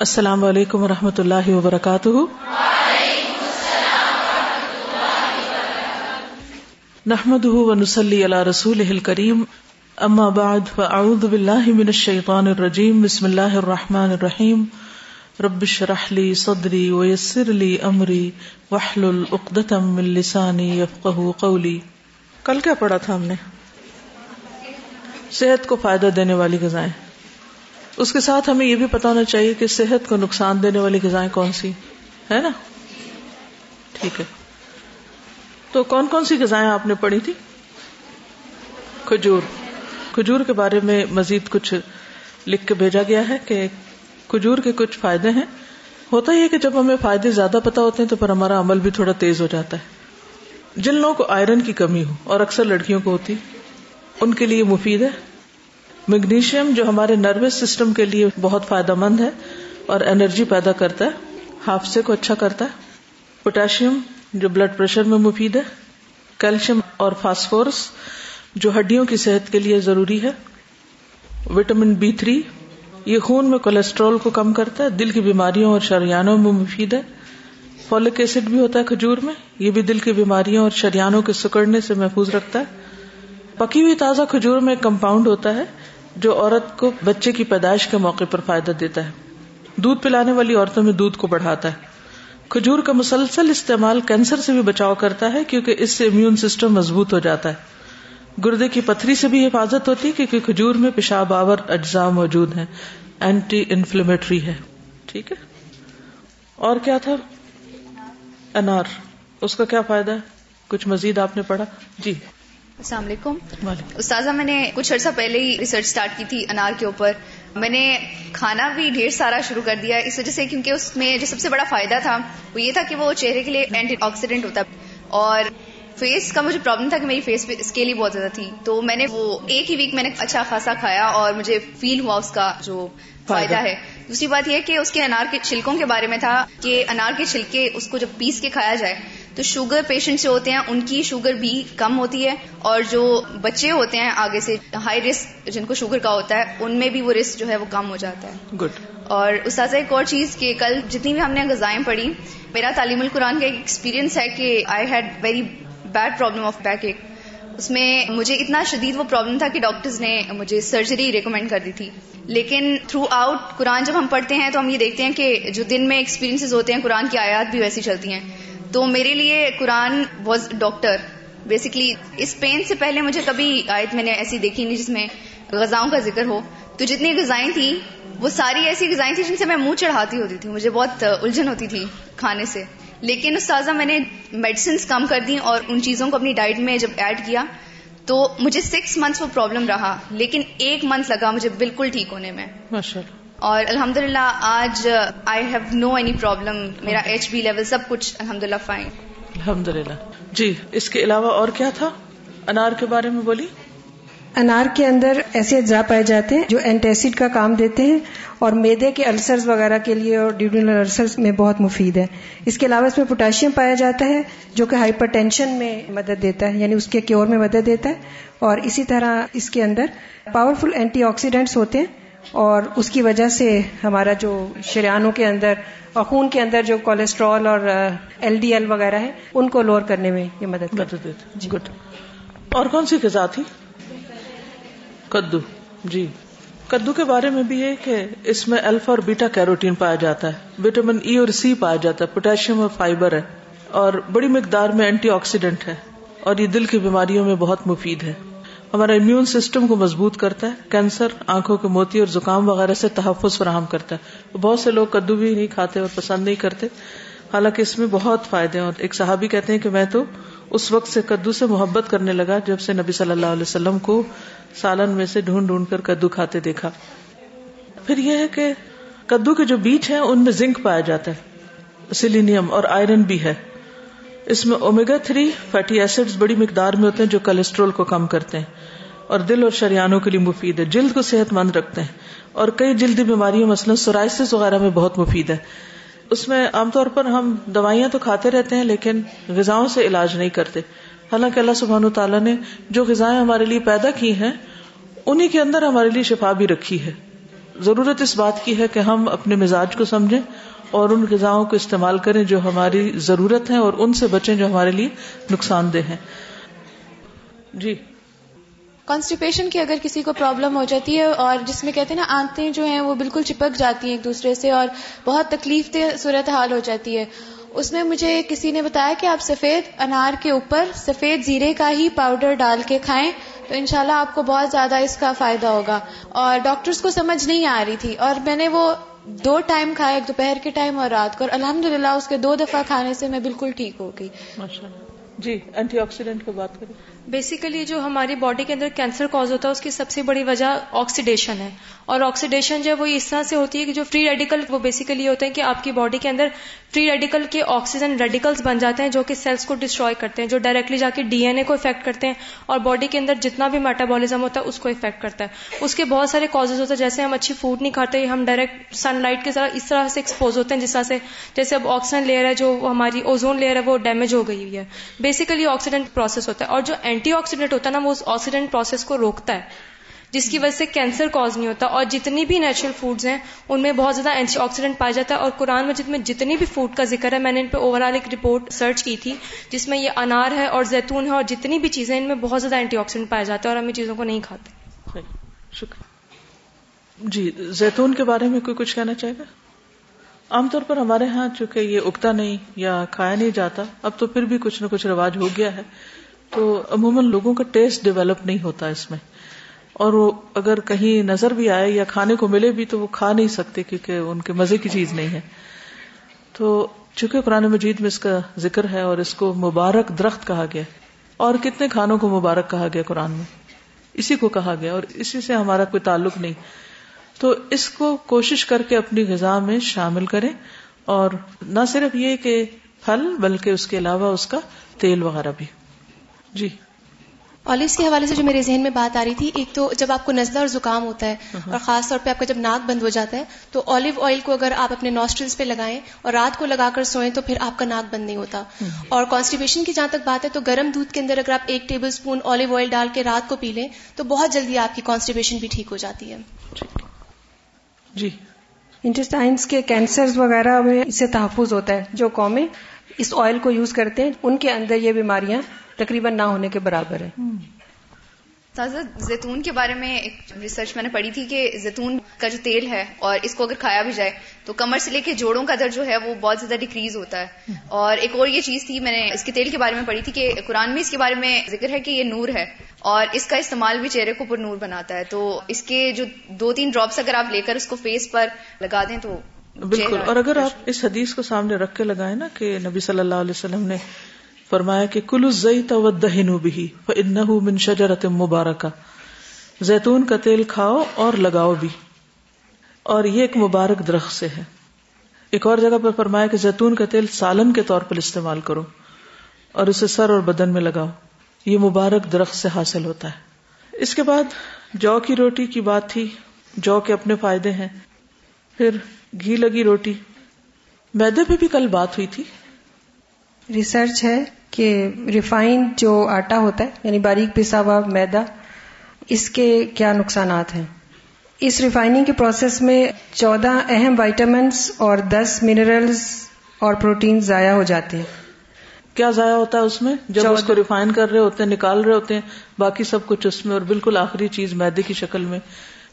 السلام علیکم و رحمۃ اللہ وبرکاتہ۔ نحمد ونسلی علی رسول کریم اما بعد، فاعوذ باللہ من الشیطان الرجیم، بسم اللہ الرحمن الرحیم۔ ربش رحلی صدری ویسر لی امری وحلل اقدتم من لسانی یفقہ قولی۔ کل کیا پڑھا تھا ہم نے؟ صحت کو فائدہ دینے والی غذائیں۔ اس کے ساتھ ہمیں یہ بھی پتا ہونا چاہیے کہ صحت کو نقصان دینے والی غذائیں کون سی ہے نا؟ ٹھیک ہے۔ تو کون کون سی غذائیں آپ نے پڑھی تھی؟ کھجور۔ کھجور کے بارے میں مزید کچھ لکھ کے بھیجا گیا ہے کہ کھجور کے کچھ فائدے ہیں۔ ہوتا ہی ہے کہ جب ہمیں فائدے زیادہ پتا ہوتے ہیں تو پھر ہمارا عمل بھی تھوڑا تیز ہو جاتا ہے۔ جن لوگوں کو آئرن کی کمی ہو اور اکثر لڑکیوں کو ہوتی، ان کے لیے مفید ہے۔ میگنیشیم جو ہمارے نروس سسٹم کے لیے بہت فائدہ مند ہے اور انرجی پیدا کرتا ہے، حافظے کو اچھا کرتا ہے۔ پوٹاشیم جو بلڈ پریشر میں مفید ہے، کیلشیم اور فاسفورس جو ہڈیوں کی صحت کے لیے ضروری ہے۔ وٹامن بی تھری، یہ خون میں کولیسٹرول کو کم کرتا ہے، دل کی بیماریوں اور شریانوں میں مفید ہے۔ فولک ایسڈ بھی ہوتا ہے کھجور میں، یہ بھی دل کی بیماریوں اور شریانوں کے سکڑنے سے محفوظ رکھتا ہے۔ پکی ہوئی تازہ کھجور میں ایک کمپاؤنڈ ہوتا ہے۔ جو عورت کو بچے کی پیدائش کے موقع پر فائدہ دیتا ہے۔ دودھ پلانے والی عورتوں میں دودھ کو بڑھاتا ہے۔ کھجور کا مسلسل استعمال کینسر سے بھی بچاؤ کرتا ہے کیونکہ اس سے امیون سسٹم مضبوط ہو جاتا ہے۔ گردے کی پتھری سے بھی حفاظت ہوتی ہے کیونکہ کھجور میں پیشاب آور اجزاء موجود ہیں۔ اینٹی انفلیمیٹری ہے۔ ٹھیک ہے۔ اور کیا تھا؟ انار۔ اس کا کیا فائدہ ہے؟ کچھ مزید آپ نے پڑھا؟ جی۔ السلام علیکم۔ استاذہ میں نے کچھ عرصہ پہلے ہی ریسرچ اسٹارٹ کی تھی انار کے اوپر۔ میں نے کھانا بھی ڈھیر سارا شروع کر دیا اس وجہ سے کیونکہ اس میں جو سب سے بڑا فائدہ تھا وہ یہ تھا کہ وہ چہرے کے لیے اینٹی آکسیڈینٹ ہوتا۔ اور فیس کا مجھے پرابلم تھا کہ میری فیس پہ اسکیل ہی بہت زیادہ تھی۔ تو میں نے وہ ایک ہی ویک میں نے اچھا خاصا کھایا اور مجھے فیل ہوا اس کا جو فائدہ۔ ہے۔ دوسری بات یہ کہ اس کے انار کے چھلکوں کے بارے میں تھا کہ انار کے چھلکے اس کو جب پیس کے کھایا جائے تو شوگر پیشنٹ جو ہوتے ہیں ان کی شوگر بھی کم ہوتی ہے اور جو بچے ہوتے ہیں آگے سے ہائی رسک جن کو شوگر کا ہوتا ہے ان میں بھی وہ رسک جو ہے وہ کم ہو جاتا ہے۔ گڈ اور استاذہ ایک اور چیز کہ کل جتنی بھی ہم نے غذائیں پڑھی میرا تعلیم القرآن کا ایک ایکسپیرینس ہے کہ I had very bad problem of back ایک اس میں مجھے اتنا شدید وہ پرابلم تھا کہ ڈاکٹرز نے مجھے سرجری ریکمینڈ کر دی تھی۔ لیکن تھرو آؤٹ قرآن جب ہم پڑھتے ہیں تو ہم یہ دیکھتے ہیں کہ جو دن میں ایکسپیرینس ہوتے ہیں قرآن کی آیات بھی ویسی چلتی ہیں۔ تو میرے لیے قرآن واز ڈاکٹر بیسکلی اس پین سے پہلے مجھے کبھی آیت میں نے ایسی دیکھی نہیں جس میں غذاؤں کا ذکر ہو۔ تو جتنی غذائیں تھیں، وہ ساری ایسی غذائیں تھیں جن سے میں منہ چڑھاتی ہوتی تھی۔ مجھے بہت الجھن ہوتی تھی کھانے سے۔ لیکن اس تازہ میں نے میڈیسنس کم کر دی اور ان چیزوں کو اپنی ڈائٹ میں جب ایڈ کیا، تو مجھے سکس منتھس وہ پرابلم رہا۔ لیکن ایک منتھ لگا مجھے بالکل ٹھیک ہونے میں۔ اور الحمد للہ آج I have no any problem میرا ایچ بی لیول سب کچھ الحمد للہ فائن الحمد للہ جی اس کے علاوہ اور کیا تھا؟ انار کے بارے میں بولی انار کے اندر ایسے اجزاء پائے جاتے ہیں جو اینٹیسڈ کا کام دیتے ہیں اور میدے کے السرز وغیرہ کے لیے اور ڈیوڈنل السرز میں بہت مفید ہے۔ اس کے علاوہ اس میں پوٹاشیم پایا جاتا ہے جو کہ ہائپر ٹینشن میں مدد دیتا ہے یعنی اس کے کیور میں مدد دیتا ہے۔ اور اسی طرح اس کے اندر پاورفل اینٹی آکسیڈینٹس ہوتے ہیں۔ اور اس کی وجہ سے ہمارا جو شریانوں کے اندر اور خون کے اندر جو کولیسٹرول اور ایل ڈی ایل وغیرہ ہے ان کو لوور کرنے میں یہ مدد مدد دیتے گڈ اور کون سی غذا تھی؟ کدو۔ جی۔ کدو کے بارے میں بھی ہے کہ اس میں الفا اور بیٹا کیروٹین پایا جاتا ہے۔ وٹامن ای اور سی پایا جاتا ہے۔ پوٹیشیم اور فائبر ہے۔ اور بڑی مقدار میں اینٹی آکسیڈینٹ ہے۔ اور یہ دل کی بیماریوں میں بہت مفید ہے۔ ہمارا امیون سسٹم کو مضبوط کرتا ہے کینسر آنکھوں کے موتی اور زکام وغیرہ سے تحفظ فراہم کرتا ہے۔ بہت سے لوگ کدو بھی نہیں کھاتے اور پسند نہیں کرتے۔ حالانکہ اس میں بہت فائدے ہیں۔ اور ایک صحابی کہتے ہیں کہ میں تو اس وقت سے کدو سے محبت کرنے لگا جب سے نبی صلی اللہ علیہ وسلم کو سالن میں سے ڈھونڈ ڈھونڈ کر کدو کھاتے دیکھا۔ پھر یہ ہے کہ کدو کے جو بیج ہیں، ان میں زنک پایا جاتا ہے۔ سیلینیم اور آئرن بھی ہے۔ اس میں اومیگا تھری فیٹی ایسڈ بڑی مقدار میں ہوتے ہیں جو کولیسٹرول کو کم کرتے ہیں اور دل اور شریانوں کے لیے مفید ہے۔ جلد کو صحت مند رکھتے ہیں۔ اور کئی جلدی بیماریوں مثلاً سورائسس وغیرہ میں بہت مفید ہے۔ اس میں عام طور پر ہم دوائیاں تو کھاتے رہتے ہیں لیکن غذاؤں سے علاج نہیں کرتے۔ حالانکہ اللہ سبحان و تعالیٰ نے جو غذائیں ہمارے لیے پیدا کی ہیں انہیں کے اندر ہمارے لیے شفا بھی رکھی ہے۔ ضرورت اس بات کی ہے کہ ہم اپنے مزاج کو سمجھیں اور ان غذاؤں کو استعمال کریں جو ہماری ضرورت ہے اور ان سے بچیں جو ہمارے لیے نقصان دہ ہیں۔ جی۔ کانسٹیپیشن کی اگر کسی کو پرابلم ہو جاتی ہے اور جس میں کہتے ہیں نا آنتیں جو ہیں وہ بالکل چپک جاتی ہیں ایک دوسرے سے اور بہت تکلیف دہ صورت حال ہو جاتی ہے، اس میں مجھے کسی نے بتایا کہ آپ سفید انار کے اوپر سفید زیرے کا ہی پاؤڈر ڈال کے کھائیں تو انشاءاللہ آپ کو بہت زیادہ اس کا فائدہ ہوگا۔ اور ڈاکٹرز کو سمجھ نہیں آ رہی تھی اور میں نے وہ دو ٹائم کھایا ایک دوپہر کے ٹائم اور رات کو اور الحمد اس کے دو دفعہ کھانے سے میں بالکل ٹھیک ہو گئی۔ جی اینٹی آکسیڈینٹ کی بات کریں۔ بیسیکلی جو ہماری باڈی کے اندر کینسر کاز ہوتا ہے اس کی سب سے بڑی وجہ آکسیڈیشن ہے۔ اور آکسیڈیشن جو ہے وہ اس طرح سے ہوتی ہے کہ جو فری ریڈیکل وہ بیسیکلی ہوتے ہیں کہ آپ کی باڈی کے اندر فری ریڈیکل کے آکسیجن ریڈیکلس بن جاتے ہیں جو کہ سیلس کو ڈسٹروائے کرتے ہیں، جو ڈائریکٹلی جا کے ڈی این اے کو افیکٹ کرتے ہیں اور باڈی کے اندر جتنا بھی میٹابولزم ہوتا ہے اس کو افیکٹ کرتا ہے۔ اس کے بہت سارے کاز ہوتے ہیں، جیسے ہم اچھی فوڈ نہیں کھاتے، ہم ڈائریکٹ سن لائٹ کے ذرا اس طرح سے ایکسپوز ہوتے ہیں جس طرح سے، جیسے اب آکسیجن لیئر ہے جو ہماری اوزون لیئر ہے وہ ڈیمیج ہو گئی ہوئی ہے۔ بیسیکلی آکسیڈنٹ پروسیس ہوتا ہے اور جو اینٹی آکسیڈنٹ ہوتا ہے نا وہ اس آکسیڈنٹ پروسیس کو روکتا ہے۔ جس کی وجہ سے کینسر کاز نہیں ہوتا اور جتنی بھی نیچرل فوڈز ہیں، ان میں بہت زیادہ اینٹی آکسیڈنٹ پایا جاتا ہے اور قرآن مجید میں جتنی بھی فوڈ کا ذکر ہے، میں نے ان پہ اوور آل ایک رپورٹ سرچ کی تھی، جس میں یہ انار ہے اور زیتون ہے اور جتنی بھی چیزیں ان میں بہت زیادہ اینٹی آکسیڈنٹ پایا جاتا ہے اور ہم ان چیزوں کو نہیں کھاتے۔ شکریہ۔ جی زیتون کے بارے میں کوئی کچھ کہنا چاہے گا؟ عام طور پر ہمارے ہاں چونکہ یہ اگتا نہیں یا کھایا نہیں جاتا، اب تو پھر بھی کچھ نہ کچھ رواج ہو گیا ہے۔ تو عموماً لوگوں کا ٹیسٹ ڈیولپ نہیں ہوتا اس میں۔ اور وہ اگر کہیں نظر بھی آئے یا کھانے کو ملے بھی تو وہ کھا نہیں سکتے کیونکہ ان کے مزے کی چیز نہیں ہے۔ تو چونکہ قرآن مجید میں اس کا ذکر ہے اور اس کو مبارک درخت کہا گیا اور کتنے کھانوں کو مبارک کہا گیا قرآن میں؟ اسی کو کہا گیا اور اسی سے ہمارا کوئی تعلق نہیں۔ تو اس کو کوشش کر کے اپنی غذا میں شامل کریں اور نہ صرف یہ کہ پھل بلکہ اس کے علاوہ اس کا تیل وغیرہ بھی۔ جی۔ آلوز کے حوالے سے جو میرے ذہن میں بات آ رہی تھی ایک تو جب آپ کو نزلہ اور زکام ہوتا ہے اور خاص طور پہ آپ کا جب ناک بند ہو جاتا ہے تو آلیو آئل کو اگر آپ اپنے نوسٹرلس پہ لگائیں اور رات کو لگا کر سوئیں تو پھر آپ کا ناک بند نہیں ہوتا۔ اور کانسٹیپیشن کی جہاں تک بات ہے تو گرم دودھ کے اندر اگر آپ ایک ٹیبل اسپون آلیو آئل ڈال کے رات کو پی لیں تو بہت جلدی آپ کی کانسٹیپیشن بھی ٹھیک ہو جاتی ہے۔ جی۔ انٹسٹائنس کے کینسر وغیرہ میں اس سے تحفظ ہوتا ہے جو قومیں۔ اس آئل کو یوز کرتے ہیں ان کے اندر یہ بیماریاں تقریباً نہ ہونے کے برابر ہے تازہ زیتون کے بارے میں ایک ریسرچ میں نے پڑھی تھی کہ زیتون کا جو تیل ہے اور اس کو اگر کھایا بھی جائے تو کمر سے لے کے جوڑوں کا درد جو ہے وہ بہت زیادہ ڈیکریز ہوتا ہے۔ اور ایک اور یہ چیز تھی میں نے اس کے تیل کے بارے میں پڑھی تھی کہ قرآن میں اس کے بارے میں ذکر ہے کہ یہ نور ہے اور اس کا استعمال بھی چہرے کو پر نور بناتا ہے۔ تو اس کے جو دو تین ڈراپس اگر آپ لے کر اس کو فیس پر لگا دیں تو بالکل. اور اگر آپ اس حدیث کو سامنے رکھ کے لگائیں نا کہ نبی صلی اللہ علیہ وسلم نے فرمایا کہ کلو زئی تو دہنو بھی ان من شجرت مبارکہ۔ زیتون کا تیل کھاؤ اور لگاؤ بھی۔ اور یہ ایک مبارک درخت سے ہے۔ ایک اور جگہ پر فرمایا کہ زیتون کا تیل سالن کے طور پر استعمال کرو اور اسے سر اور بدن میں لگاؤ۔ یہ مبارک درخت سے حاصل ہوتا ہے۔ اس کے بعد جو کی روٹی کی بات تھی جو کے اپنے فائدے ہیں پھر گھی لگی روٹی۔ میدے پہ بھی کل بات ہوئی تھی۔ ریسرچ ہے کہ ریفائنڈ جو آٹا ہوتا ہے یعنی باریک پسا ہوا میدا اس کے کیا نقصانات ہیں؟ اس ریفائننگ کے پروسیس میں چودہ اہم وائٹامنس اور دس منرلز اور پروٹین ضائع ہو جاتے ہیں۔ کیا ضائع ہوتا ہے اس میں؟ جب اس کو ریفائن کر رہے ہوتے ہیں نکال رہے ہوتے ہیں باقی سب کچھ اس میں اور بالکل آخری چیز میدے کی شکل میں۔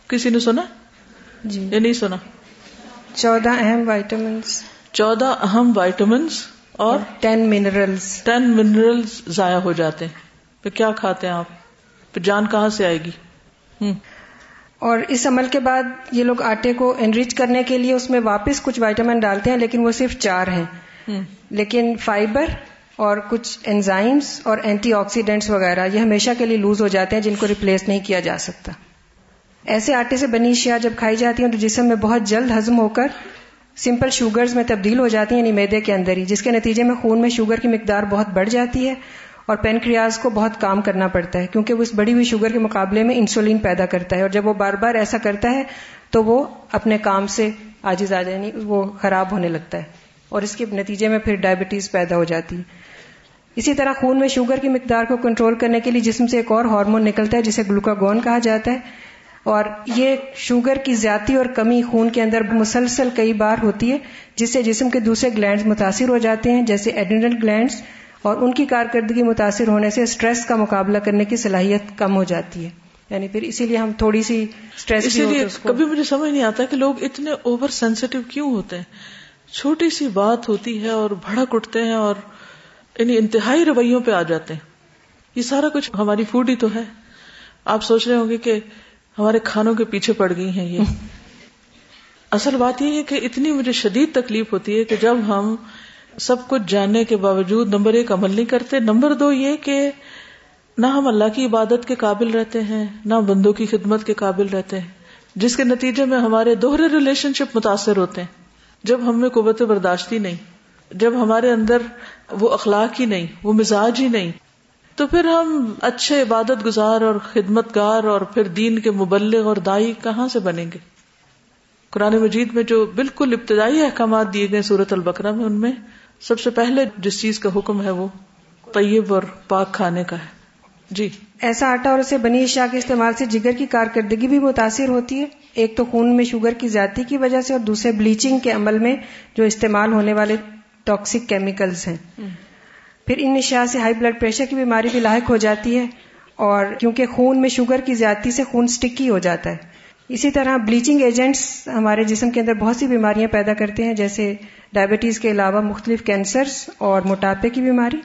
کسی نے سنا؟ جی۔ یا نہیں سنا۔ چودہ اہم وائٹامنس چودہ اہم وائٹامنس اور ٹین منرلس ٹین منرلس ضائع ہو جاتے ہیں۔ پھر کیا کھاتے ہیں آپ؟ پھر جان کہاں سے آئے گی؟ اور اس عمل کے بعد یہ لوگ آٹے کو انریچ کرنے کے لیے اس میں واپس کچھ وائٹامن ڈالتے ہیں لیکن وہ صرف چار ہیں۔ لیکن فائبر اور کچھ انزائمس اور اینٹی آکسیڈینٹس وغیرہ یہ ہمیشہ کے لیے لوز ہو جاتے ہیں جن کو ریپلیس نہیں کیا جا سکتا۔ ایسے آٹے سے بنی اشیاء جب کھائی جاتی ہیں تو جسم میں بہت جلد ہزم ہو کر سمپل شوگرز میں تبدیل ہو جاتی ہیں یعنی میدے کے اندر ہی، جس کے نتیجے میں خون میں شوگر کی مقدار بہت بڑھ جاتی ہے اور پینکریاز کو بہت کام کرنا پڑتا ہے، کیونکہ وہ اس بڑی ہوئی شوگر کے مقابلے میں انسولین پیدا کرتا ہے اور جب وہ بار بار ایسا کرتا ہے تو وہ اپنے کام سے آجز آ جائے یعنی وہ خراب ہونے لگتا ہے اور اس کے نتیجے میں پھر ڈائبٹیز پیدا ہو جاتی ہے اسی طرح خون میں شوگر کی مقدار کو کنٹرول کرنے کے لیے جسم سے ایک اور ہارمون نکلتا ہے، جسے گلوکاگون کہا جاتا ہے۔ اور یہ شوگر کی زیادتی اور کمی خون کے اندر مسلسل کئی بار ہوتی ہے جس سے جسم کے دوسرے گلینڈز متاثر ہو جاتے ہیں جیسے ایڈنل گلینڈز اور ان کی کارکردگی متاثر ہونے سے اسٹریس کا مقابلہ کرنے کی صلاحیت کم ہو جاتی ہے۔ یعنی پھر اسی لیے ہم تھوڑی سی اسٹریس اسی لیے کبھی مجھے سمجھ نہیں آتا کہ لوگ اتنے اوور سینسیٹیو کیوں ہوتے ہیں۔ چھوٹی سی بات ہوتی ہے اور بھڑک اٹھتے ہیں اور یعنی انتہائی رویوں پہ آ جاتے ہیں۔ یہ سارا کچھ ہماری فوڈ ہی تو ہے۔ آپ سوچ رہے ہوں گے کہ ہمارے کھانوں کے پیچھے پڑ گئی ہیں یہ۔ اصل بات یہ ہے کہ اتنی مجھے شدید تکلیف ہوتی ہے کہ جب ہم سب کچھ جاننے کے باوجود نمبر ایک عمل نہیں کرتے، نمبر دو یہ کہ نہ ہم اللہ کی عبادت کے قابل رہتے ہیں، نہ بندوں کی خدمت کے قابل رہتے ہیں، جس کے نتیجے میں ہمارے دوہرے ریلیشن شپ متاثر ہوتے ہیں۔ جب ہم میں قوت برداشتی نہیں، جب ہمارے اندر وہ اخلاق ہی نہیں، وہ مزاج ہی نہیں تو پھر ہم اچھے عبادت گزار اور خدمت گار اور پھر دین کے مبلغ اور دائی کہاں سے بنیں گے؟ قرآن مجید میں جو بالکل ابتدائی احکامات دیے گئے سورت البکرا میں ان میں سب سے پہلے جس چیز کا حکم ہے وہ طیب اور پاک کھانے کا ہے۔ جی۔ ایسا آٹا اور اسے بنی اشیاء کے استعمال سے جگر کی کارکردگی بھی متاثر ہوتی ہے۔ ایک تو خون میں شوگر کی زیادتی کی وجہ سے اور دوسرے بلیچنگ کے عمل میں جو استعمال ہونے والے ٹاکسک کیمیکلز ہیں۔ پھر ان اشیاء سے ہائی بلڈ پریشر کی بیماری بھی لاحق ہو جاتی ہے اور کیونکہ خون میں شوگر کی زیادتی سے خون سٹکی ہو جاتا ہے۔ اسی طرح بلیچنگ ایجنٹس ہمارے جسم کے اندر بہت سی بیماریاں پیدا کرتے ہیں، جیسے ڈائبٹیز کے علاوہ مختلف کینسرز اور موٹاپے کی بیماری۔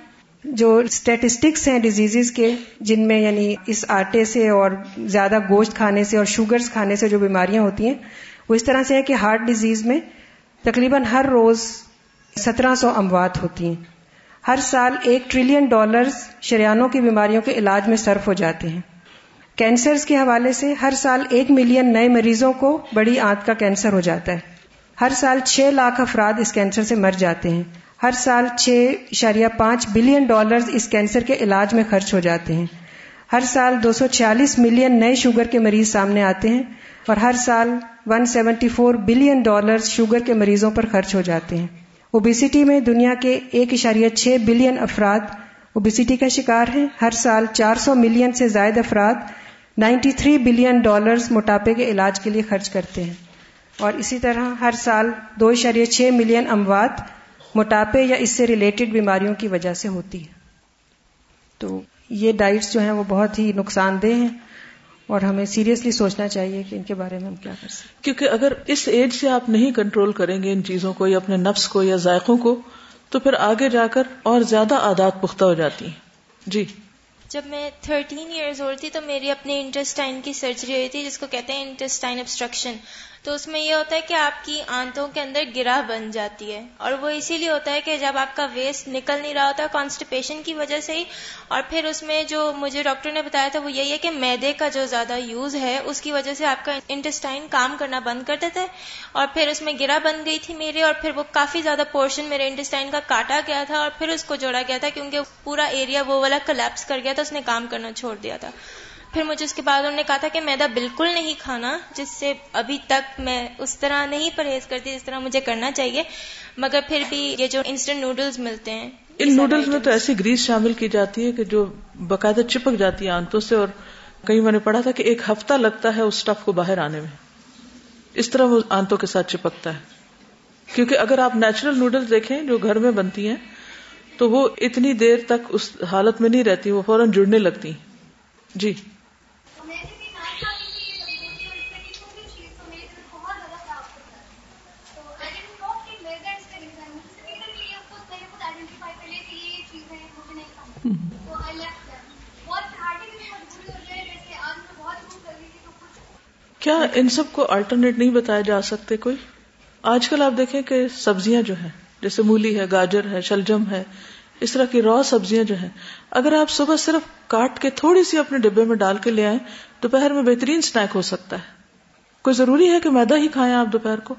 جو اسٹیٹسٹکس ہیں ڈیزیز کے، جن میں یعنی اس آٹے سے اور زیادہ گوشت کھانے سے اور شوگرز کھانے سے جو بیماریاں ہوتی ہیں، وہ اس طرح سے ہے کہ ہارٹ ڈیزیز میں تقریباً ہر روز سترہ سو اموات ہوتی ہیں۔ ہر سال ایک ٹریلین ڈالرز شریانوں کی بیماریوں کے علاج میں صرف ہو جاتے ہیں۔ کینسرز کے حوالے سے ہر سال ایک ملین نئے مریضوں کو بڑی آنت کا کینسر ہو جاتا ہے۔ ہر سال چھ لاکھ افراد اس کینسر سے مر جاتے ہیں۔ ہر سال چھ اشاریہ پانچ بلین ڈالرز اس کینسر کے علاج میں خرچ ہو جاتے ہیں۔ ہر سال دو سو چھیالیس ملین نئے شوگر کے مریض سامنے آتے ہیں اور ہر سال one seventy four billion dollar sugar کے مریضوں پر خرچ ہو جاتے ہیں۔ اوبیسٹی میں دنیا کے ایک اشاریہ چھ بلین افراد اوبیسٹی کا شکار ہیں۔ ہر سال چار سو ملین سے زائد افراد نائنٹی تھری بلین ڈالرز موٹاپے کے علاج کے لیے خرچ کرتے ہیں۔ اور اسی طرح ہر سال دو اشاریہ چھ ملین اموات موٹاپے یا اس سے ریلیٹڈ بیماریوں کی وجہ سے ہوتی ہے تو یہ ڈائٹس جو ہیں وہ بہت ہی نقصان دہ ہیں۔ اور ہمیں سیریسلی سوچنا چاہیے کہ ان کے بارے میں ہم کیا کر سکتے کیونکہ اگر اس ایج سے آپ نہیں کنٹرول کریں گے ان چیزوں کو یا اپنے نفس کو یا ذائقوں کو تو پھر آگے جا کر اور زیادہ عادات پختہ ہو جاتی ہیں۔ جی۔ جب میں تھرٹین ایئرز اولڈ تھی تو میری اپنی انٹسٹائن کی سرجری ہوئی تھی جس کو کہتے ہیں انٹسٹائن ابسٹرکشن تو اس میں یہ ہوتا ہے کہ آپ کی آنتوں کے اندر گرا بن جاتی ہے اور وہ اسی لیے ہوتا ہے کہ جب آپ کا ویسٹ نکل نہیں رہا ہوتا کانسٹیپیشن کی وجہ سے ہی، اور پھر اس میں جو مجھے ڈاکٹر نے بتایا تھا وہ یہی ہے کہ میدے کا جو زیادہ یوز ہے، اس کی وجہ سے آپ کا انٹسٹائن کام کرنا بند کر دیتا ہے۔ اور پھر اس میں گرا بن گئی تھی میرے، اور پھر وہ کافی زیادہ پورشن میرے انٹسٹائن کا کاٹا گیا تھا، اور پھر اس کو جوڑا گیا تھا کیونکہ پورا ایریا وہ والا کلیپس کر گیا تھا، اس نے کام کرنا چھوڑ دیا تھا۔ پھر مجھے اس کے بعد انہوں نے کہا تھا کہ میدا بالکل نہیں کھانا جس سے ابھی تک میں اس طرح نہیں پرہیز کرتی جس طرح مجھے کرنا چاہیے۔ مگر پھر بھی یہ جو انسٹنٹ نوڈلز ملتے ہیں ان نوڈلز میں تو ایسی گریس شامل کی جاتی ہے کہ جو باقاعدہ چپک جاتی ہے آنتوں سے اور کہیں میں نے پڑھا تھا کہ ایک ہفتہ لگتا ہے اس اسٹف کو باہر آنے میں۔ اس طرح وہ آنتوں کے ساتھ چپکتا ہے۔ کیونکہ اگر آپ نیچرل نوڈلز دیکھیں جو گھر میں بنتی ہیں تو وہ اتنی دیر تک اس حالت میں نہیں رہتی وہ فوراً جڑنے لگتی۔ جی۔ کیا ان سب کو الٹرنیٹ نہیں بتایا جا سکتے کوئی؟ آج کل آپ دیکھیں کہ سبزیاں جو ہیں جیسے مولی ہے گاجر ہے شلجم ہے اس طرح کی را سبزیاں جو ہیں اگر آپ صبح صرف کاٹ کے تھوڑی سی اپنے ڈبے میں ڈال کے لے آئیں دوپہر میں بہترین اسنیک ہو سکتا ہے۔ کوئی ضروری ہے کہ میدا ہی کھائیں آپ دوپہر کو؟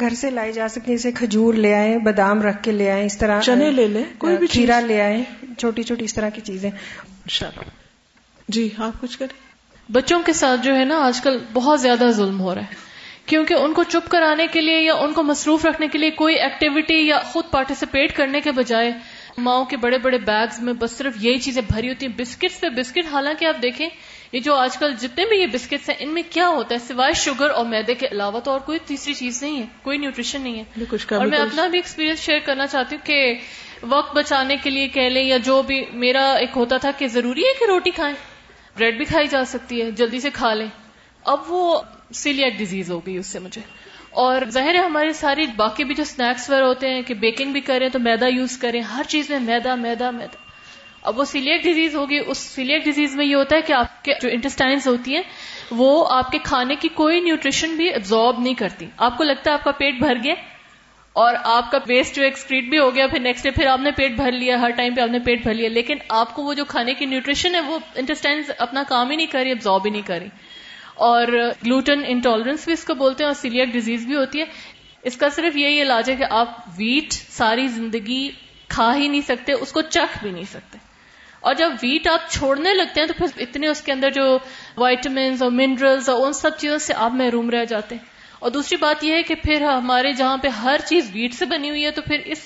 گھر سے لائی جا سکے جیسے کھجور لے آئے بادام رکھ کے لے آئے اس طرح چنے لے لیں کوئی بھی کھیرا لے آئے چھوٹی چھوٹی اس طرح کی چیزیں۔ جی آپ کچھ کریں؟ بچوں کے ساتھ جو ہے نا آج کل بہت زیادہ ظلم ہو رہا ہے۔ کیونکہ ان کو چپ کرانے کے لیے یا ان کو مصروف رکھنے کے لیے کوئی ایکٹیویٹی یا خود پارٹیسپیٹ کرنے کے بجائے ماؤں کے بڑے بڑے بیگز میں بس صرف یہی چیزیں بھری ہوتی ہیں۔ بسکٹس پہ بسکٹ حالانکہ آپ دیکھیں یہ جو آج کل جتنے بھی یہ بسکٹس ہیں ان میں کیا ہوتا ہے؟ سوائے شوگر اور میدے کے علاوہ تو اور کوئی تیسری چیز نہیں ہے کوئی نیوٹریشن نہیں ہے۔ اور میں اپنا بھی ایکسپیرینس شیئر کرنا چاہتی ہوں کہ وقت بچانے کے لیے کہہ لیں یا جو بھی میرا ایک ہوتا تھا کہ ضروری ہے کہ روٹی کھائیں۔ بریڈ بھی کھائی جا سکتی ہے، جلدی سے کھا لیں۔ اب وہ سیلیک ڈیزیز ہو گئی اس سے مجھے۔ اور ظاہر ہے ہماری ساری باقی بھی جو اسنیکس وغیرہ ہوتے ہیں کہ بیکنگ بھی کریں تو میدا یوز کریں، ہر چیز میں میدا میدا میدا۔ اب وہ سیلیک ڈیزیز ہوگی اس سیلیک ڈیزیز میں یہ ہوتا ہے کہ آپ کے جو انٹسٹائنس ہوتی ہیں، وہ آپ کے کھانے کی کوئی نیوٹریشن بھی ابزارب نہیں کرتی۔ آپ کو لگتا ہے آپ کا پیٹ بھر گیا؟ اور آپ کا ویسٹ جو ایکسکریٹ بھی ہو گیا، پھر نیکسٹ ڈے پھر آپ نے پیٹ بھر لیا، ہر ٹائم پہ آپ نے پیٹ بھر لیا، لیکن آپ کو وہ جو کھانے کی نیوٹریشن ہے وہ انٹسٹائنس اپنا کام ہی نہیں کری ابزارب ہی نہیں کری اور گلوٹن انٹالرنس بھی اس کو بولتے ہیں اور سیلیک ڈیزیز بھی ہوتی ہے. اس کا صرف یہی علاج ہے کہ آپ ویٹ ساری زندگی کھا ہی نہیں سکتے، اس کو چکھ بھی نہیں سکتے. اور جب ویٹ آپ چھوڑنے لگتے ہیں تو پھر اتنے اس کے اندر جو وائٹمنس اور منرلس اور ان سب چیزوں سے آپ محروم رہ جاتے ہیں. اور دوسری بات یہ ہے کہ پھر ہمارے جہاں پہ ہر چیز ویٹ سے بنی ہوئی ہے تو پھر اس